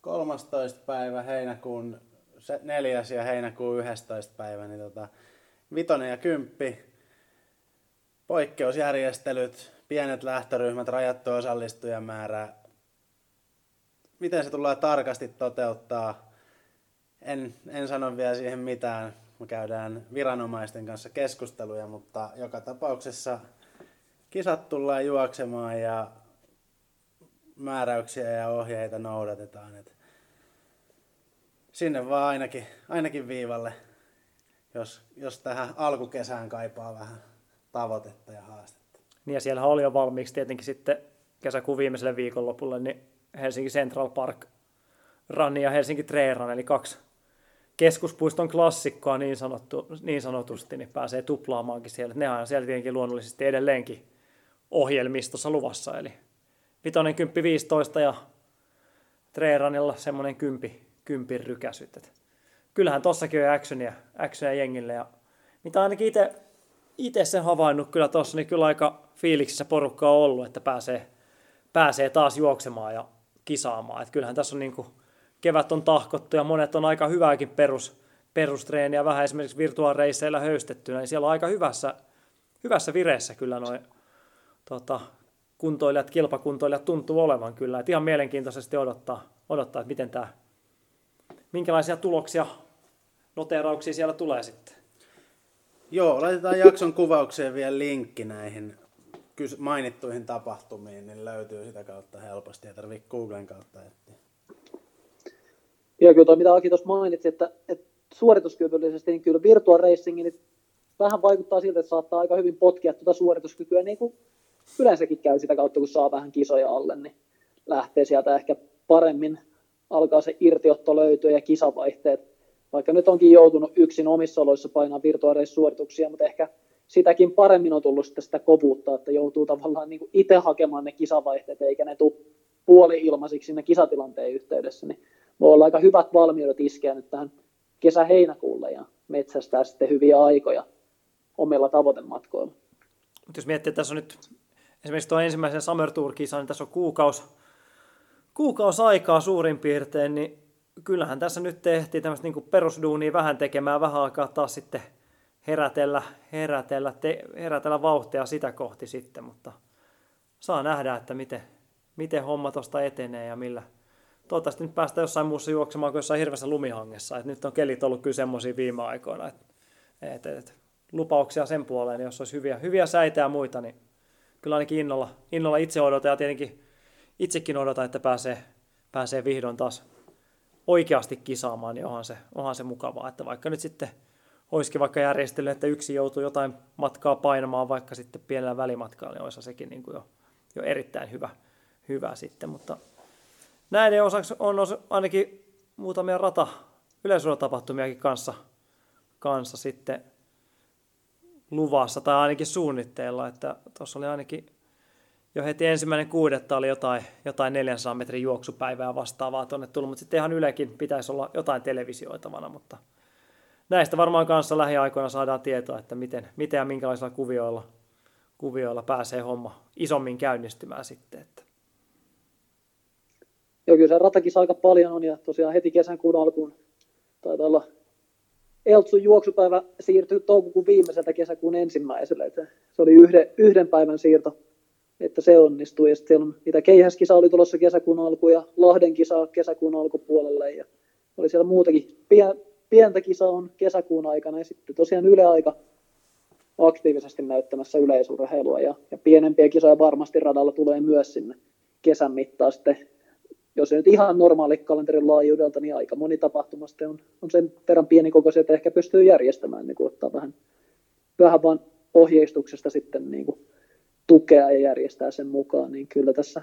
13. päivä, heinäkuun se- neljäs ja heinäkuun 11. päivä, niin tota, vitonen ja kymppi, poikkeusjärjestelyt, pienet lähtöryhmät, rajattu osallistujamäärä. Miten se tullaan tarkasti toteuttaa? En, en sano vielä siihen mitään. Me käydään viranomaisten kanssa keskusteluja, mutta joka tapauksessa kisat tullaan juoksemaan ja määräyksiä ja ohjeita noudatetaan. Et sinne vaan ainakin, ainakin viivalle, jos, jos tähän alkukesään kaipaa vähän tavoitetta ja haastetta. Niin ja siellähän oli jo valmiiksi tietenkin sitten kesäkuun viimeiselle viikonlopulle niin Helsinki Central Park Run ja Helsinki Trail Run, eli kaksi keskuspuiston klassikkoa niin, sanottu, niin sanotusti, niin pääsee tuplaamaankin siellä. Ne on siellä tietenkin luonnollisesti edelleenkin ohjelmistossa luvassa, eli vitonen 10 15 ja Trail Runilla semmoinen kympi, kympin rykäsyt. Et kyllähän tossakin on actionia, actionia jengille ja mitä ainakin itse itse sen havainnut kyllä tuossa, niin kyllä aika fiiliksissä porukkaa on ollut, että pääsee, pääsee taas juoksemaan ja kisaamaan. Et kyllähän tässä on niin kuin, kevät on tahkottu ja monet on aika hyvääkin perus, perustreeniä vähän esimerkiksi virtuaalireisseillä höystettynä, niin siellä on aika hyvässä, hyvässä vireessä kyllä noin tota, kuntoilijat, kilpakuntoilijat tuntuu olevan kyllä. Et ihan mielenkiintoisesti odottaa, odottaa, että miten tämä, minkälaisia tuloksia, noterauksia siellä tulee sitten. Joo, laitetaan jakson kuvaukseen vielä linkki näihin mainittuihin tapahtumiin, niin löytyy sitä kautta helposti, ei tarvitse Googlen kautta etsiä. Ja kyllä tuo, mitä Aki tuossa mainitsi, että, että suorituskyvyllisesti, niin kyllä virtual racing niin vähän vaikuttaa siltä, että saattaa aika hyvin potkia tuota suorituskykyä, niin kuin yleensäkin käy sitä kautta, kun saa vähän kisoja alle, niin lähtee sieltä ehkä paremmin, alkaa se irtiotto löytyä ja kisavaihteet. Vaikka nyt onkin joutunut yksin omissa oloissa painaa virtuaalisuorituksia, mutta ehkä sitäkin paremmin on tullut sitä, sitä kovuutta, että joutuu tavallaan niin itse hakemaan ne kisavaihteet, eikä ne tule puoli-ilmaisiksi sinne kisatilanteen yhteydessä. Niin voi olla aika hyvät valmiudet iskeä nyt tähän kesä-heinäkuulle ja metsästää sitten hyviä aikoja omilla tavoitematkoilla. Mutta jos miettii, että tässä on nyt esimerkiksi tuo ensimmäisen Summer Tour-kisan, niin tässä on kuukausi, kuukausi aikaa suurin piirtein, niin kyllähän tässä nyt tehtiin tämmöistä niin perusduunia vähän tekemään, vähän aikaa taas sitten herätellä, herätellä, te, herätellä vauhtia sitä kohti sitten, mutta saa nähdä, että miten, miten homma tuosta etenee ja millä. Toivottavasti nyt päästään jossain muussa juoksemaan kuin jossain hirveässä lumihangessa. Et nyt on kelit ollut kyllä semmoisia viime aikoina, että et, et, lupauksia sen puoleen, jos olisi hyviä, hyviä säitä ja muita, niin kyllä ainakin innolla, innolla itse odotan ja tietenkin itsekin odotan, että pääsee, pääsee vihdoin taas oikeasti kisaamaan, niin onhan se, onhan se mukavaa, että vaikka nyt sitten olisikin vaikka järjestely, että yksi joutuu jotain matkaa painamaan vaikka sitten pienellä välimatkalla, niin olisi sekin niin kuin jo, jo erittäin hyvä, hyvä sitten, mutta näiden osaksi on ainakin muutamia rata, yleisötapahtumiakin kanssa, kanssa sitten luvassa tai ainakin suunnitteilla, että tuossa oli ainakin jo heti ensimmäinen kuudetta oli jotain, jotain 400 metrin juoksupäivää vastaavaa tuonne tullut, mutta sitten ihan Ylekin pitäisi olla jotain televisioitavana, mutta näistä varmaan kanssa lähiaikoina saadaan tietoa, että miten, miten ja minkälaisilla kuvioilla, kuvioilla pääsee homma isommin käynnistymään sitten. Että. Joo, kyllä se ratakissa aika paljon on ja tosiaan heti kuun alkuun taitaa olla Eltsun juoksupäivä siirtyi toukokuun viimeiseltä kesäkuun ensimmäiselle. Että se oli yhden, yhden päivän siirto että se onnistui. Ja sitten on, niitä keihäskisa oli tulossa kesäkuun alku ja Lahden kisa kesäkuun alkupuolelle ja oli siellä muutakin. Pien, pientä kisa on kesäkuun aikana ja sitten tosiaan Yle aika aktiivisesti näyttämässä yleisurheilua ja, ja pienempiä kisoja varmasti radalla tulee myös sinne kesän mittaan sitten jos ei nyt ihan normaali kalenterin laajuudelta, niin aika moni tapahtuma on, on sen verran pienikokoisia, että ehkä pystyy järjestämään, niin kuin ottaa vähän, vähän vaan ohjeistuksesta sitten niin kuin tukea ja järjestää sen mukaan, niin kyllä tässä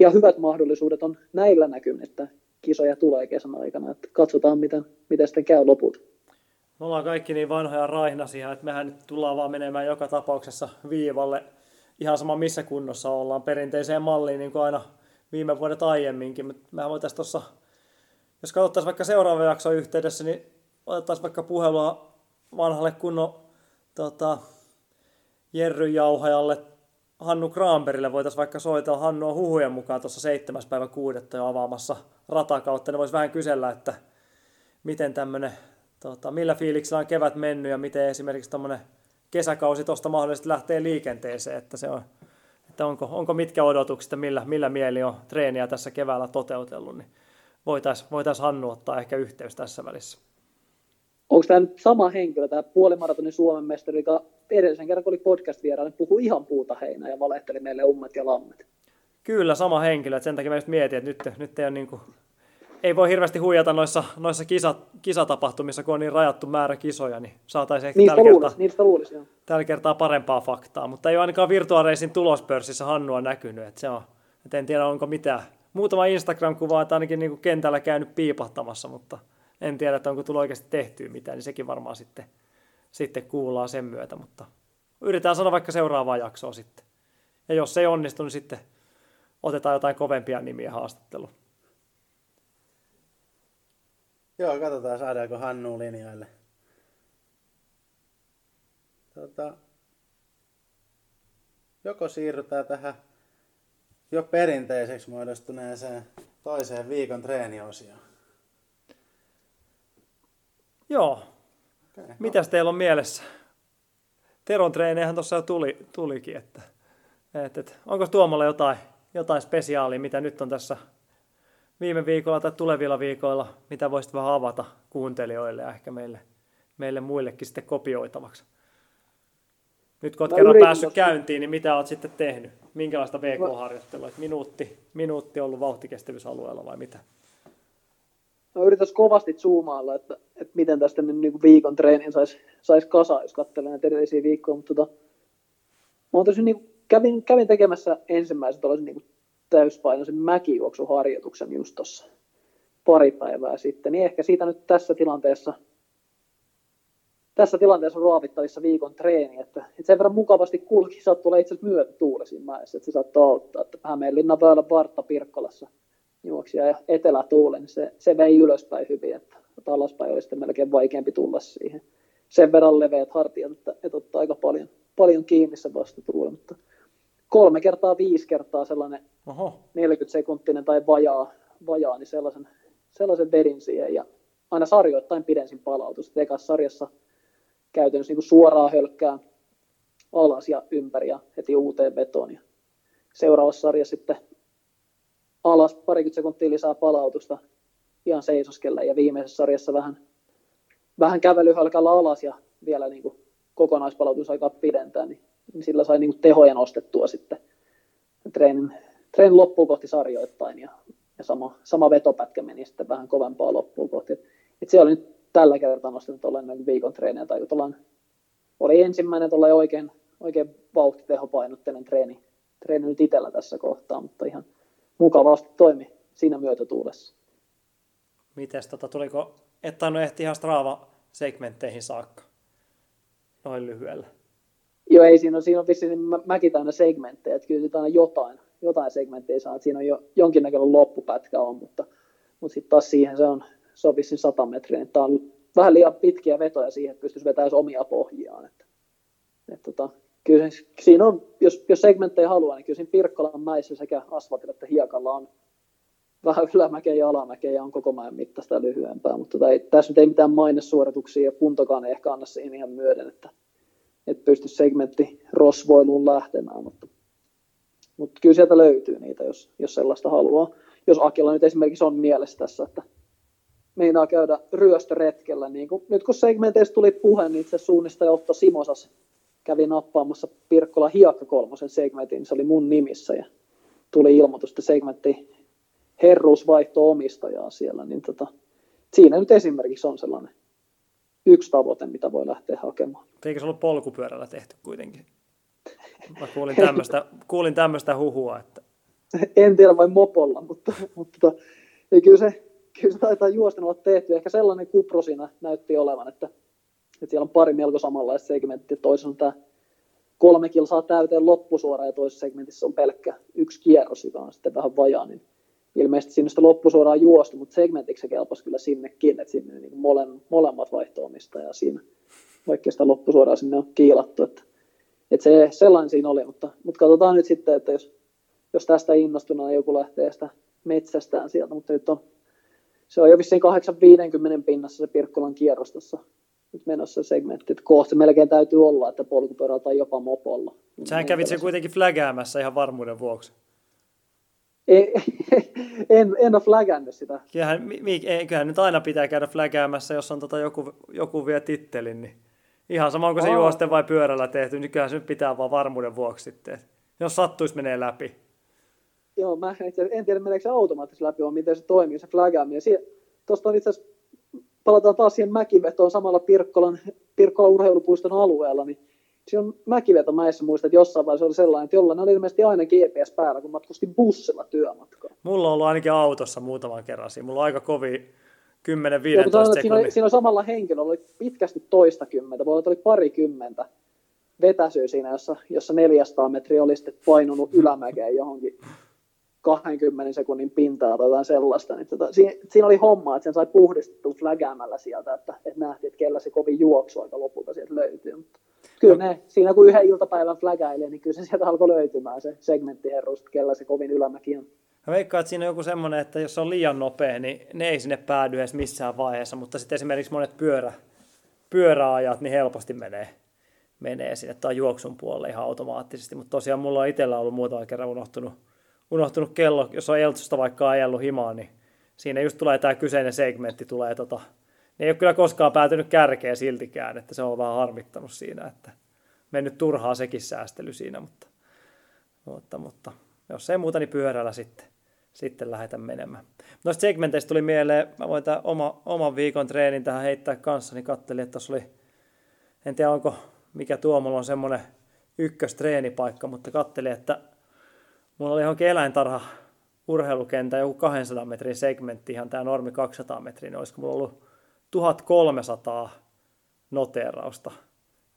ja hyvät mahdollisuudet on näillä näkymin, että kisoja tulee kesän aikana. Että katsotaan, miten, miten sitten käy loput. Me ollaan kaikki niin vanhoja raihnasia, että mehän nyt tullaan vaan menemään joka tapauksessa viivalle ihan sama missä kunnossa ollaan perinteiseen malliin niin kuin aina viime vuodet aiemminkin. Mehän voitaisiin tuossa, jos katsottaisiin vaikka seuraava jakso yhteydessä, niin otettaisiin vaikka puhelua vanhalle kunnon tota, Jerry Jauhajalle, Hannu Kraanberille voitaisiin vaikka soitella Hannua huhujen mukaan tuossa 7. päivä kuudetta jo avaamassa ratakautta. Ne voisi vähän kysellä, että miten tämmöinen, tota, millä fiiliksellä on kevät mennyt ja miten esimerkiksi tämmöinen kesäkausi tuosta mahdollisesti lähtee liikenteeseen, että se on, että onko, onko mitkä odotukset ja millä, millä mieli on treeniä tässä keväällä toteutellut, niin voitaisiin voitais Hannu ottaa ehkä yhteys tässä välissä. Onko tämä nyt sama henkilö, tämä puolimaratonin Suomen mestari, joka edellisen kerran, kun oli podcast vieraana, niin puhui ihan puuta heinää ja valehteli meille ummet ja lammet. Kyllä, sama henkilö. Että sen takia mä just mietin, että nyt, nyt ei, ole niin kuin, ei voi hirveästi huijata noissa, noissa kisa, kisatapahtumissa, kun on niin rajattu määrä kisoja, niin saataisiin ehkä niistä tällä, luulisi, kertaa, niistä luulisi, joo. tällä kertaa parempaa faktaa. Mutta ei ole ainakaan virtuaaleisin tulospörssissä Hannua näkynyt. Että se on, että en tiedä, onko mitään. Muutama Instagram-kuva, että ainakin niin kuin kentällä käynyt piipahtamassa, mutta en tiedä, että onko tullut oikeasti tehtyä mitään, niin sekin varmaan sitten, sitten kuullaan sen myötä, mutta yritetään saada vaikka seuraavaa jaksoa sitten. Ja jos se ei onnistu, niin sitten otetaan jotain kovempia nimiä haastattelu. Joo, katsotaan saadaanko Hannu linjoille. Tota, joko siirrytään tähän jo perinteiseksi muodostuneeseen toiseen viikon treeniosioon. Joo. Okay. Mitäs teillä on mielessä? Teron treeneihän tuossa jo tuli, tulikin, että, että, että onko Tuomolla jotain, jotain spesiaalia, mitä nyt on tässä viime viikolla tai tulevilla viikoilla, mitä voisit vähän avata kuuntelijoille ja ehkä meille, meille muillekin sitten kopioitavaksi? Nyt kun olet kerran päässyt tossa- käyntiin, niin mitä olet sitten tehnyt? Minkälaista VK-harjoittelua? Et Minuutti, minuutti ollut vauhtikestävyysalueella vai mitä? Mä yritän kovasti zoomailla, että, että miten tästä nyt niin viikon treenin saisi sais kasaan, jos katselee näitä edellisiä viikkoja. Mutta tota, mä oon niin kuin, kävin, kävin tekemässä ensimmäisen tällaisen niin kuin täyspainoisen mäkijuoksuharjoituksen just tuossa pari päivää sitten. Niin ehkä siitä nyt tässä tilanteessa, tässä tilanteessa on ruovittavissa viikon treeni, että, että sen verran mukavasti kulki, saattaa olla itse asiassa myötätuule siinä mäessä, että se saattaa auttaa, että Hämeenlinnan väylä Vartta Pirkkolassa juoksi ja etelätuuli, niin se, se vei ylöspäin hyvin, että, että alaspäin oli sitten melkein vaikeampi tulla siihen. Sen verran leveät hartiat, että, että ottaa aika paljon, paljon kiinni se vastatuuli, mutta kolme kertaa, viisi kertaa sellainen Oho, 40 sekuntinen tai vajaa, vajaa niin sellaisen, sellaisen vedin siihen ja aina sarjoittain pidensin palautusta. Ekassa sarjassa käytännössä niin suoraan hölkkään alas ja ympäri ja heti uuteen vetoon. Ja seuraavassa sarjassa sitten alas parikymmentä sekuntia lisää palautusta ihan seisoskella ja viimeisessä sarjassa vähän, vähän kävelyhölkällä alas ja vielä niin kuin kokonaispalautusaikaa pidentää, niin, niin sillä sai niin kuin tehoja nostettua sitten treenin, treenin loppuun kohti sarjoittain ja, ja sama, sama vetopätkä meni sitten vähän kovempaa loppuun kohti. Et, et se oli nyt tällä kertaa nostettu tuollainen viikon treeniä tai tuollainen, oli ensimmäinen tuollainen oikein, oikein vauhtitehopainotteinen treeni, treeni nyt itsellä tässä kohtaa, mutta ihan mukavasti toimi siinä myötätuulessa. mites tota, tuliko, et tainnut ehti ihan Strava-segmentteihin saakka, noin lyhyellä. Joo, ei siinä on, siinä on vissiin mä, mäkin täynnä segmenttejä, että kyllä aina jotain, jotain segmenttejä saa, että siinä on jo jonkinnäköinen loppupätkä on, mutta, mutta sitten taas siihen se on, se on vissiin 100 metriä, että tämä on vähän liian pitkiä vetoja siihen, että pystyisi vetämään omia pohjiaan. Että, että tota, kyllä se, siinä on, jos, jos segmenttejä haluaa, niin kyllä siinä Pirkkolan mäissä sekä asfaltilla että hiekalla on vähän ylämäkeä ja alamäkeä ja on koko mäen mittaista lyhyempää, mutta tota, ei, tässä nyt ei mitään mainesuorituksia ja kuntokaan ei ehkä anna siihen ihan myöden, että, että pysty segmentti rosvoiluun lähtemään, mutta, mutta kyllä sieltä löytyy niitä, jos, jos sellaista haluaa. Jos Akilla nyt esimerkiksi on mielessä tässä, että meinaa käydä ryöstöretkellä, niin kun, nyt kun segmenteistä tuli puhe, niin itse suunnistaja Otto Simosas kävi nappaamassa Pirkkola Hiakka kolmosen segmentin, niin se oli mun nimissä ja tuli ilmoitus, että segmentti herruus vaihtoi omistajaa siellä, niin tota, siinä nyt esimerkiksi on sellainen yksi tavoite, mitä voi lähteä hakemaan. Eikö se ollut polkupyörällä tehty kuitenkin? Mä kuulin tämmöistä, kuulin tämmöistä huhua, että en tiedä vai mopolla, mutta, mutta tota, ei, kyllä, se, kyllä se taitaa juosten olla tehty. Ehkä sellainen kupro siinä näytti olevan, että, että siellä on pari melko samanlaista segmenttiä. Toisessa on tämä kolme kilsaa täyteen loppusuora ja toisessa segmentissä on pelkkä yksi kierros, joka on sitten vähän vajaa. Niin ilmeisesti sinne sitä loppusuoraan juostu, mutta segmentiksi se kelpasi kyllä sinnekin, että sinne niin mole, molemmat vaihto-omistajaa siinä, vaikka sitä loppusuoraan sinne on kiilattu. Että, että se, sellainen siinä oli, mutta, mutta katsotaan nyt sitten, että jos, jos tästä innostuneena joku lähtee sitä metsästään sieltä, mutta nyt on, se on jo vissiin 850 pinnassa se Pirkkolan kierros tässä nyt menossa se segmentti, että kohta se melkein täytyy olla, että polkupyörällä tai jopa mopolla. sähän kävit sen kuitenkin flägäämässä ihan varmuuden vuoksi. En, en ole flägännyt sitä. Kyllähän, mi- mi- eiköhän nyt aina pitää käydä flägäämässä, jos on tota joku, joku vie tittelin, niin ihan sama onko se Aa. juosten vai pyörällä tehty, niin kyllähän se nyt pitää vaan varmuuden vuoksi sitten. Jos sattuisi menee läpi. Joo, mä asiassa en tiedä meneekö se automaattisesti läpi, vaan miten se toimii, se flägääminen. Tuosta on itse asiassa, palataan taas siihen mäkivetoon samalla Pirkkolan, Pirkkolan urheilupuiston alueella, niin se on mäkiveto mäessä, muistan, että jossain vaiheessa oli sellainen, että jollain oli ilmeisesti aina GPS päällä, kun matkustin bussilla työmatkaa. Mulla on ollut ainakin autossa muutaman kerran siinä. Mulla on aika kovin 10-15 Joo, kun sanoin, että siinä, oli, sekunnin. siinä on samalla henkilöllä, oli pitkästi toista kymmentä, voi olla, että oli parikymmentä vetäsyä siinä, jossa, jossa 400 metriä oli sitten painunut ylämäkeen johonkin 20 sekunnin pintaa tai jotain sellaista. Niin tota, siinä, siinä, oli homma, että sen sai puhdistettua flägäämällä sieltä, että, että nähtiin, että kellä se kovin juoksu aika lopulta sieltä löytyy. Mutta kyllä ne, siinä kun yhden iltapäivän flägäilee, niin kyllä se sieltä alkoi löytymään se segmenttiherruus, että kellä se kovin ylämäki on. Mä veikkaan, että siinä on joku semmoinen, että jos se on liian nopea, niin ne ei sinne päädy edes missään vaiheessa, mutta sitten esimerkiksi monet pyörä, pyöräajat niin helposti menee, menee sinne tai juoksun puolelle ihan automaattisesti, mutta tosiaan mulla on itsellä ollut muutama kerran unohtunut, unohtunut kello, jos on Eltsusta vaikka ajellut himaan, niin siinä just tulee tämä kyseinen segmentti, tulee tota, ne ei ole kyllä koskaan päätynyt kärkeen siltikään, että se on vähän harmittanut siinä, että mennyt turhaa sekin säästely siinä, mutta, mutta, mutta jos ei muuta, niin pyörällä sitten, sitten lähdetään menemään. Noista segmenteistä tuli mieleen, mä voin tämän oma, oman viikon treenin tähän heittää kanssa, niin katselin, että tuossa oli, en tiedä onko mikä tuo, mulla on semmoinen ykköstreenipaikka, mutta katselin, että mulla oli johonkin eläintarha urheilukenttä, joku 200 metrin segmentti, ihan tämä normi 200 metriä, niin olisiko mulla ollut 1300 noteerausta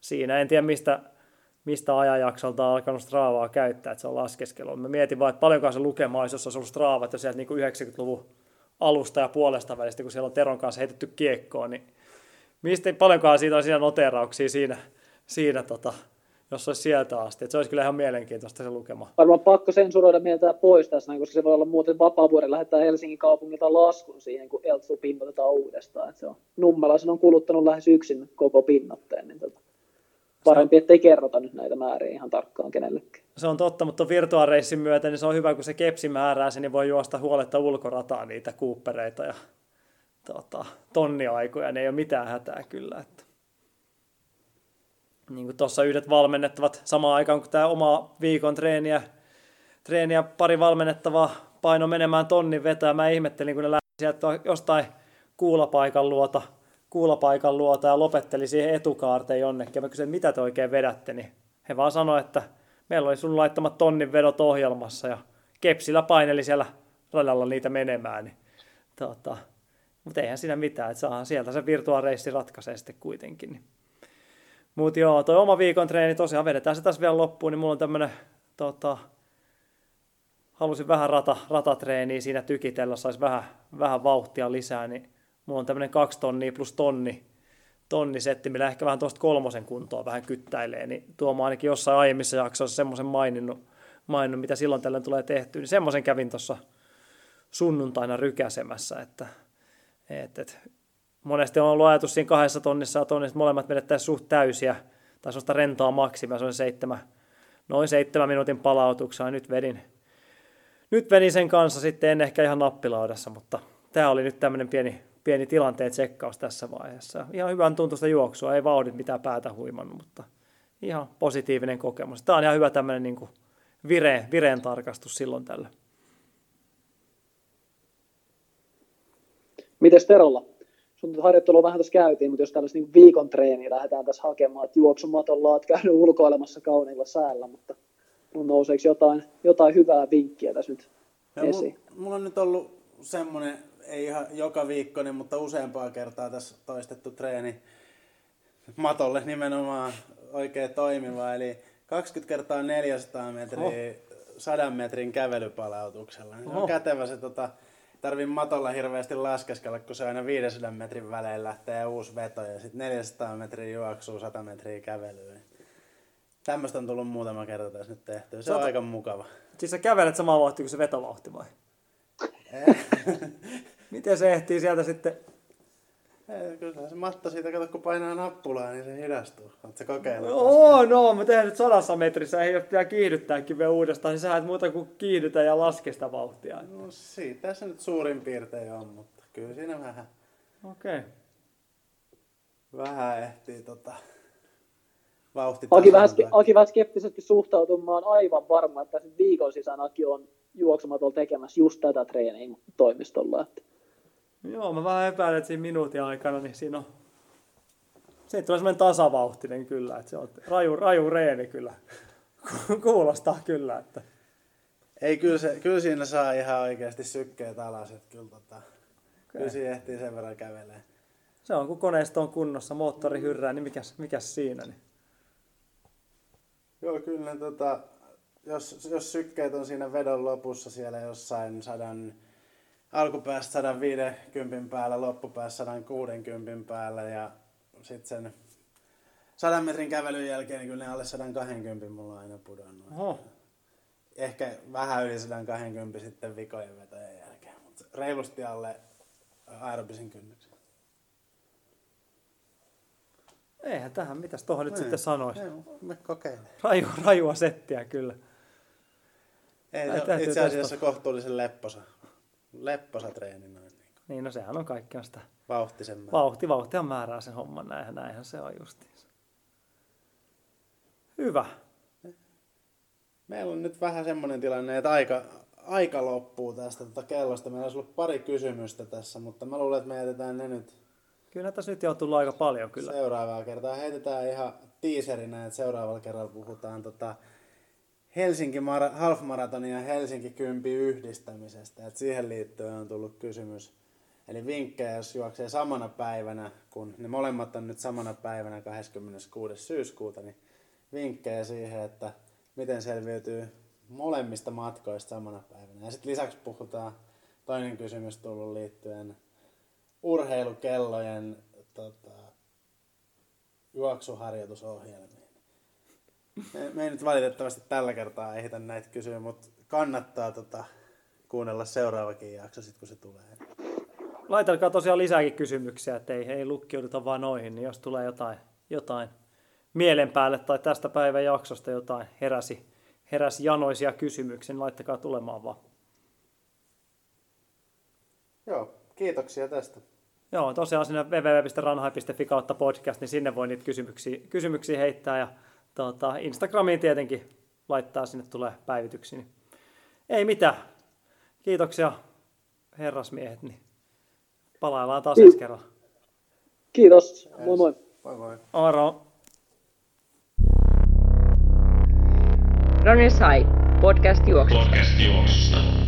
siinä. En tiedä, mistä, mistä ajanjaksolta on alkanut Stravaa käyttää, että se on laskeskelu. Mä mietin vaan, että paljonkaan se lukema olisi, jos olisi ollut Straavat jo sieltä niin kuin 90-luvun alusta ja puolesta välistä, kun siellä on Teron kanssa heitetty kiekkoon, niin mistä paljonkaan siitä on siinä noterauksia siinä, siinä tota, jos olisi sieltä asti. Että se olisi kyllä ihan mielenkiintoista se lukema. Varmaan pakko sensuroida mieltä pois tässä, koska se voi olla muuten vapaavuoden lähettää Helsingin kaupungilta laskun siihen, kun Eltsu pinnotetaan uudestaan. Että se on, Nummelaisen on kuluttanut lähes yksin koko pinnotteen, niin tota, parempi, ettei kerrota nyt näitä määriä ihan tarkkaan kenellekään. Se on totta, mutta virtuaareissin myötä niin se on hyvä, kun se kepsi määrää sen, niin voi juosta huoletta ulkorataa niitä kuuppereita ja tota, tonniaikoja. Ne ei ole mitään hätää kyllä. Että niin kuin tuossa yhdet valmennettavat samaan aikaan kuin tämä oma viikon treeniä, treeniä pari valmennettavaa paino menemään tonnin vetää. Mä ihmettelin, kun ne lähti sieltä jostain kuulapaikan luota, kuulapaikan luota ja lopetteli siihen etukaarteen jonnekin. Mä kysyin, mitä te oikein vedätte, niin he vaan sanoi, että meillä oli sun laittamat tonnin vedot ohjelmassa ja kepsillä paineli siellä radalla niitä menemään. Niin, tota, mutta eihän siinä mitään, että saahan sieltä se virtuaalireissi ratkaisee sitten kuitenkin. Niin. Mutta joo, toi oma viikon treeni tosiaan vedetään se tässä vielä loppuun, niin mulla on tämmönen, tota, halusin vähän rata, ratatreeniä siinä tykitellä, saisi vähän, vähän vauhtia lisää, niin mulla on tämmönen kaksi tonnia plus tonni, tonni setti, millä ehkä vähän tuosta kolmosen kuntoa vähän kyttäilee, niin tuo mä ainakin jossain aiemmissa jaksoissa semmoisen maininnut, maininnut, mitä silloin tällöin tulee tehtyä, niin semmoisen kävin tuossa sunnuntaina rykäsemässä, että, että, että monesti on ollut ajatus siinä kahdessa tonnissa ja tonnissa, molemmat vedettäisiin suht täysiä, tai sellaista rentoa maksimia, se on seitsemän, noin seitsemän minuutin palautuksella, nyt vedin, nyt vedin sen kanssa sitten, en ehkä ihan nappilaudassa, mutta tämä oli nyt tämmöinen pieni, pieni tilanteen tsekkaus tässä vaiheessa. Ihan hyvän tuntusta juoksua, ei vauhdit mitään päätä huimannut, mutta ihan positiivinen kokemus. Tämä on ihan hyvä tämmöinen niin kuin vire, vireen tarkastus silloin tällä. Mites Terolla? Sun harjoittelua vähän tässä käytiin, mutta jos tällaista niin viikon treeniä lähdetään tässä hakemaan, että juoksumatolla olet käynyt ulkoilemassa kauniilla säällä, mutta nouseeko jotain, jotain hyvää vinkkiä tässä nyt ja esiin? Mulla, mulla on nyt ollut semmoinen, ei ihan joka viikkoinen, mutta useampaa kertaa tässä toistettu treeni matolle nimenomaan oikein toimiva, eli 20 kertaa 400 metriä oh. 100 metrin kävelypalautuksella. Se on kätevä se tota, tarvii matolla hirveästi laskeskella, kun se aina 500 metrin välein lähtee uusi veto ja sitten 400 metriä juoksuu, 100 metriä kävelyä. Tämmöistä on tullut muutama kerta tässä nyt tehty. Se on aika mukava. Siis sä kävelet samaa vauhtia kuin se vetovauhti vai? Eh. Miten se ehtii sieltä sitten ei, kyllä se matto siitä, kato kun painaa nappulaa, niin se hidastuu. Oletko kokeillut? Oo, no, mä tehdään nyt sadassa metrissä, ei ole pitää kiihdyttääkin vielä uudestaan, niin sä et muuta kuin kiihdytä ja laske sitä vauhtia. No siitä se nyt suurin piirtein on, mutta kyllä siinä vähän... Okei. Okay. Vähän ehtii tota... Vauhti Aki vähän, Aki vähän skeptisesti suhtautumaan aivan varma, että viikon sisään Aki on juoksematon tekemässä just tätä treeniä toimistolla. Että Joo, mä vähän epäilen, että siinä minuutin aikana, niin siinä on... Se tulee semmoinen tasavauhtinen kyllä, että se on raju, raju reeni kyllä. Kuulostaa kyllä, että... Ei, kyllä, se, kyllä siinä saa ihan oikeasti sykkeet alas, että kyllä, tota, okay. kyllä siinä ehtii sen verran kävelee. Se on, kun koneisto on kunnossa, moottori hyrrää, niin mikäs, mikäs siinä? Niin? Joo, kyllä tota, jos, jos sykkeet on siinä vedon lopussa siellä jossain sadan alkupäästä 150 päällä, loppupäässä 160 päällä ja sitten sen 100 metrin kävelyn jälkeen niin kyllä ne alle 120 mulla on aina pudonnut. Oho. ehkä vähän yli 120 sitten vikojen vetojen jälkeen, mutta reilusti alle aerobisin kynnyksen. Eihän tähän, mitäs tuohon nyt Niin. sitten sanoisi. Me kokeilemme. Raju, rajua settiä kyllä. Ei, se on itse asiassa kohtuullisen lepposa. Lepposa treeni noin. Niin. Niin, no sehän on kaikkea sitä. Vauhtisen määrä. Vauhti, vauhtihan määrää sen homman, näinhän, näinhän se on justiinsa. Hyvä. Meillä on nyt vähän semmoinen tilanne, että aika, aika loppuu tästä tota kellosta. Meillä olisi ollut pari kysymystä tässä, mutta mä luulen, että me jätetään ne nyt Kyllä tässä nyt jo on tullut aika paljon kyllä. seuraavaa kertaa. Heitetään ihan tiiserinä, että seuraavalla kerralla puhutaan tota Helsinki Mara- Half Maratonin ja Helsinki Kympi yhdistämisestä. Et siihen liittyen on tullut kysymys. Eli vinkkejä, jos juoksee samana päivänä, kun ne molemmat on nyt samana päivänä 26. syyskuuta, niin vinkkejä siihen, että miten selviytyy molemmista matkoista samana päivänä. Ja sitten lisäksi puhutaan, toinen kysymys tullut liittyen urheilukellojen tota, juoksuharjoitusohjelmiin. Me, ei nyt valitettavasti tällä kertaa ehditä näitä kysyä, mutta kannattaa tota, kuunnella seuraavakin jakso sit, kun se tulee. Laitelkaa tosiaan lisääkin kysymyksiä, että ei, ei lukkiuduta vaan noihin, niin jos tulee jotain, jotain mielen päälle tai tästä päivän jaksosta jotain heräsi, heräsi janoisia kysymyksiä, niin laittakaa tulemaan vaan. Joo, kiitoksia tästä. Joo, tosiaan sinne www.ranhai.fi kautta podcast, niin sinne voi niitä kysymyksiä, kysymyksiä heittää ja tota, Instagramiin tietenkin laittaa, sinne tulee päivityksiä. Niin ei mitään. Kiitoksia herrasmiehet, niin palaillaan taas ensi kerralla. Kiitos. Moi moi. Moi moi. Aro. Runners High, podcast juoksusta. Podcast juoksusta.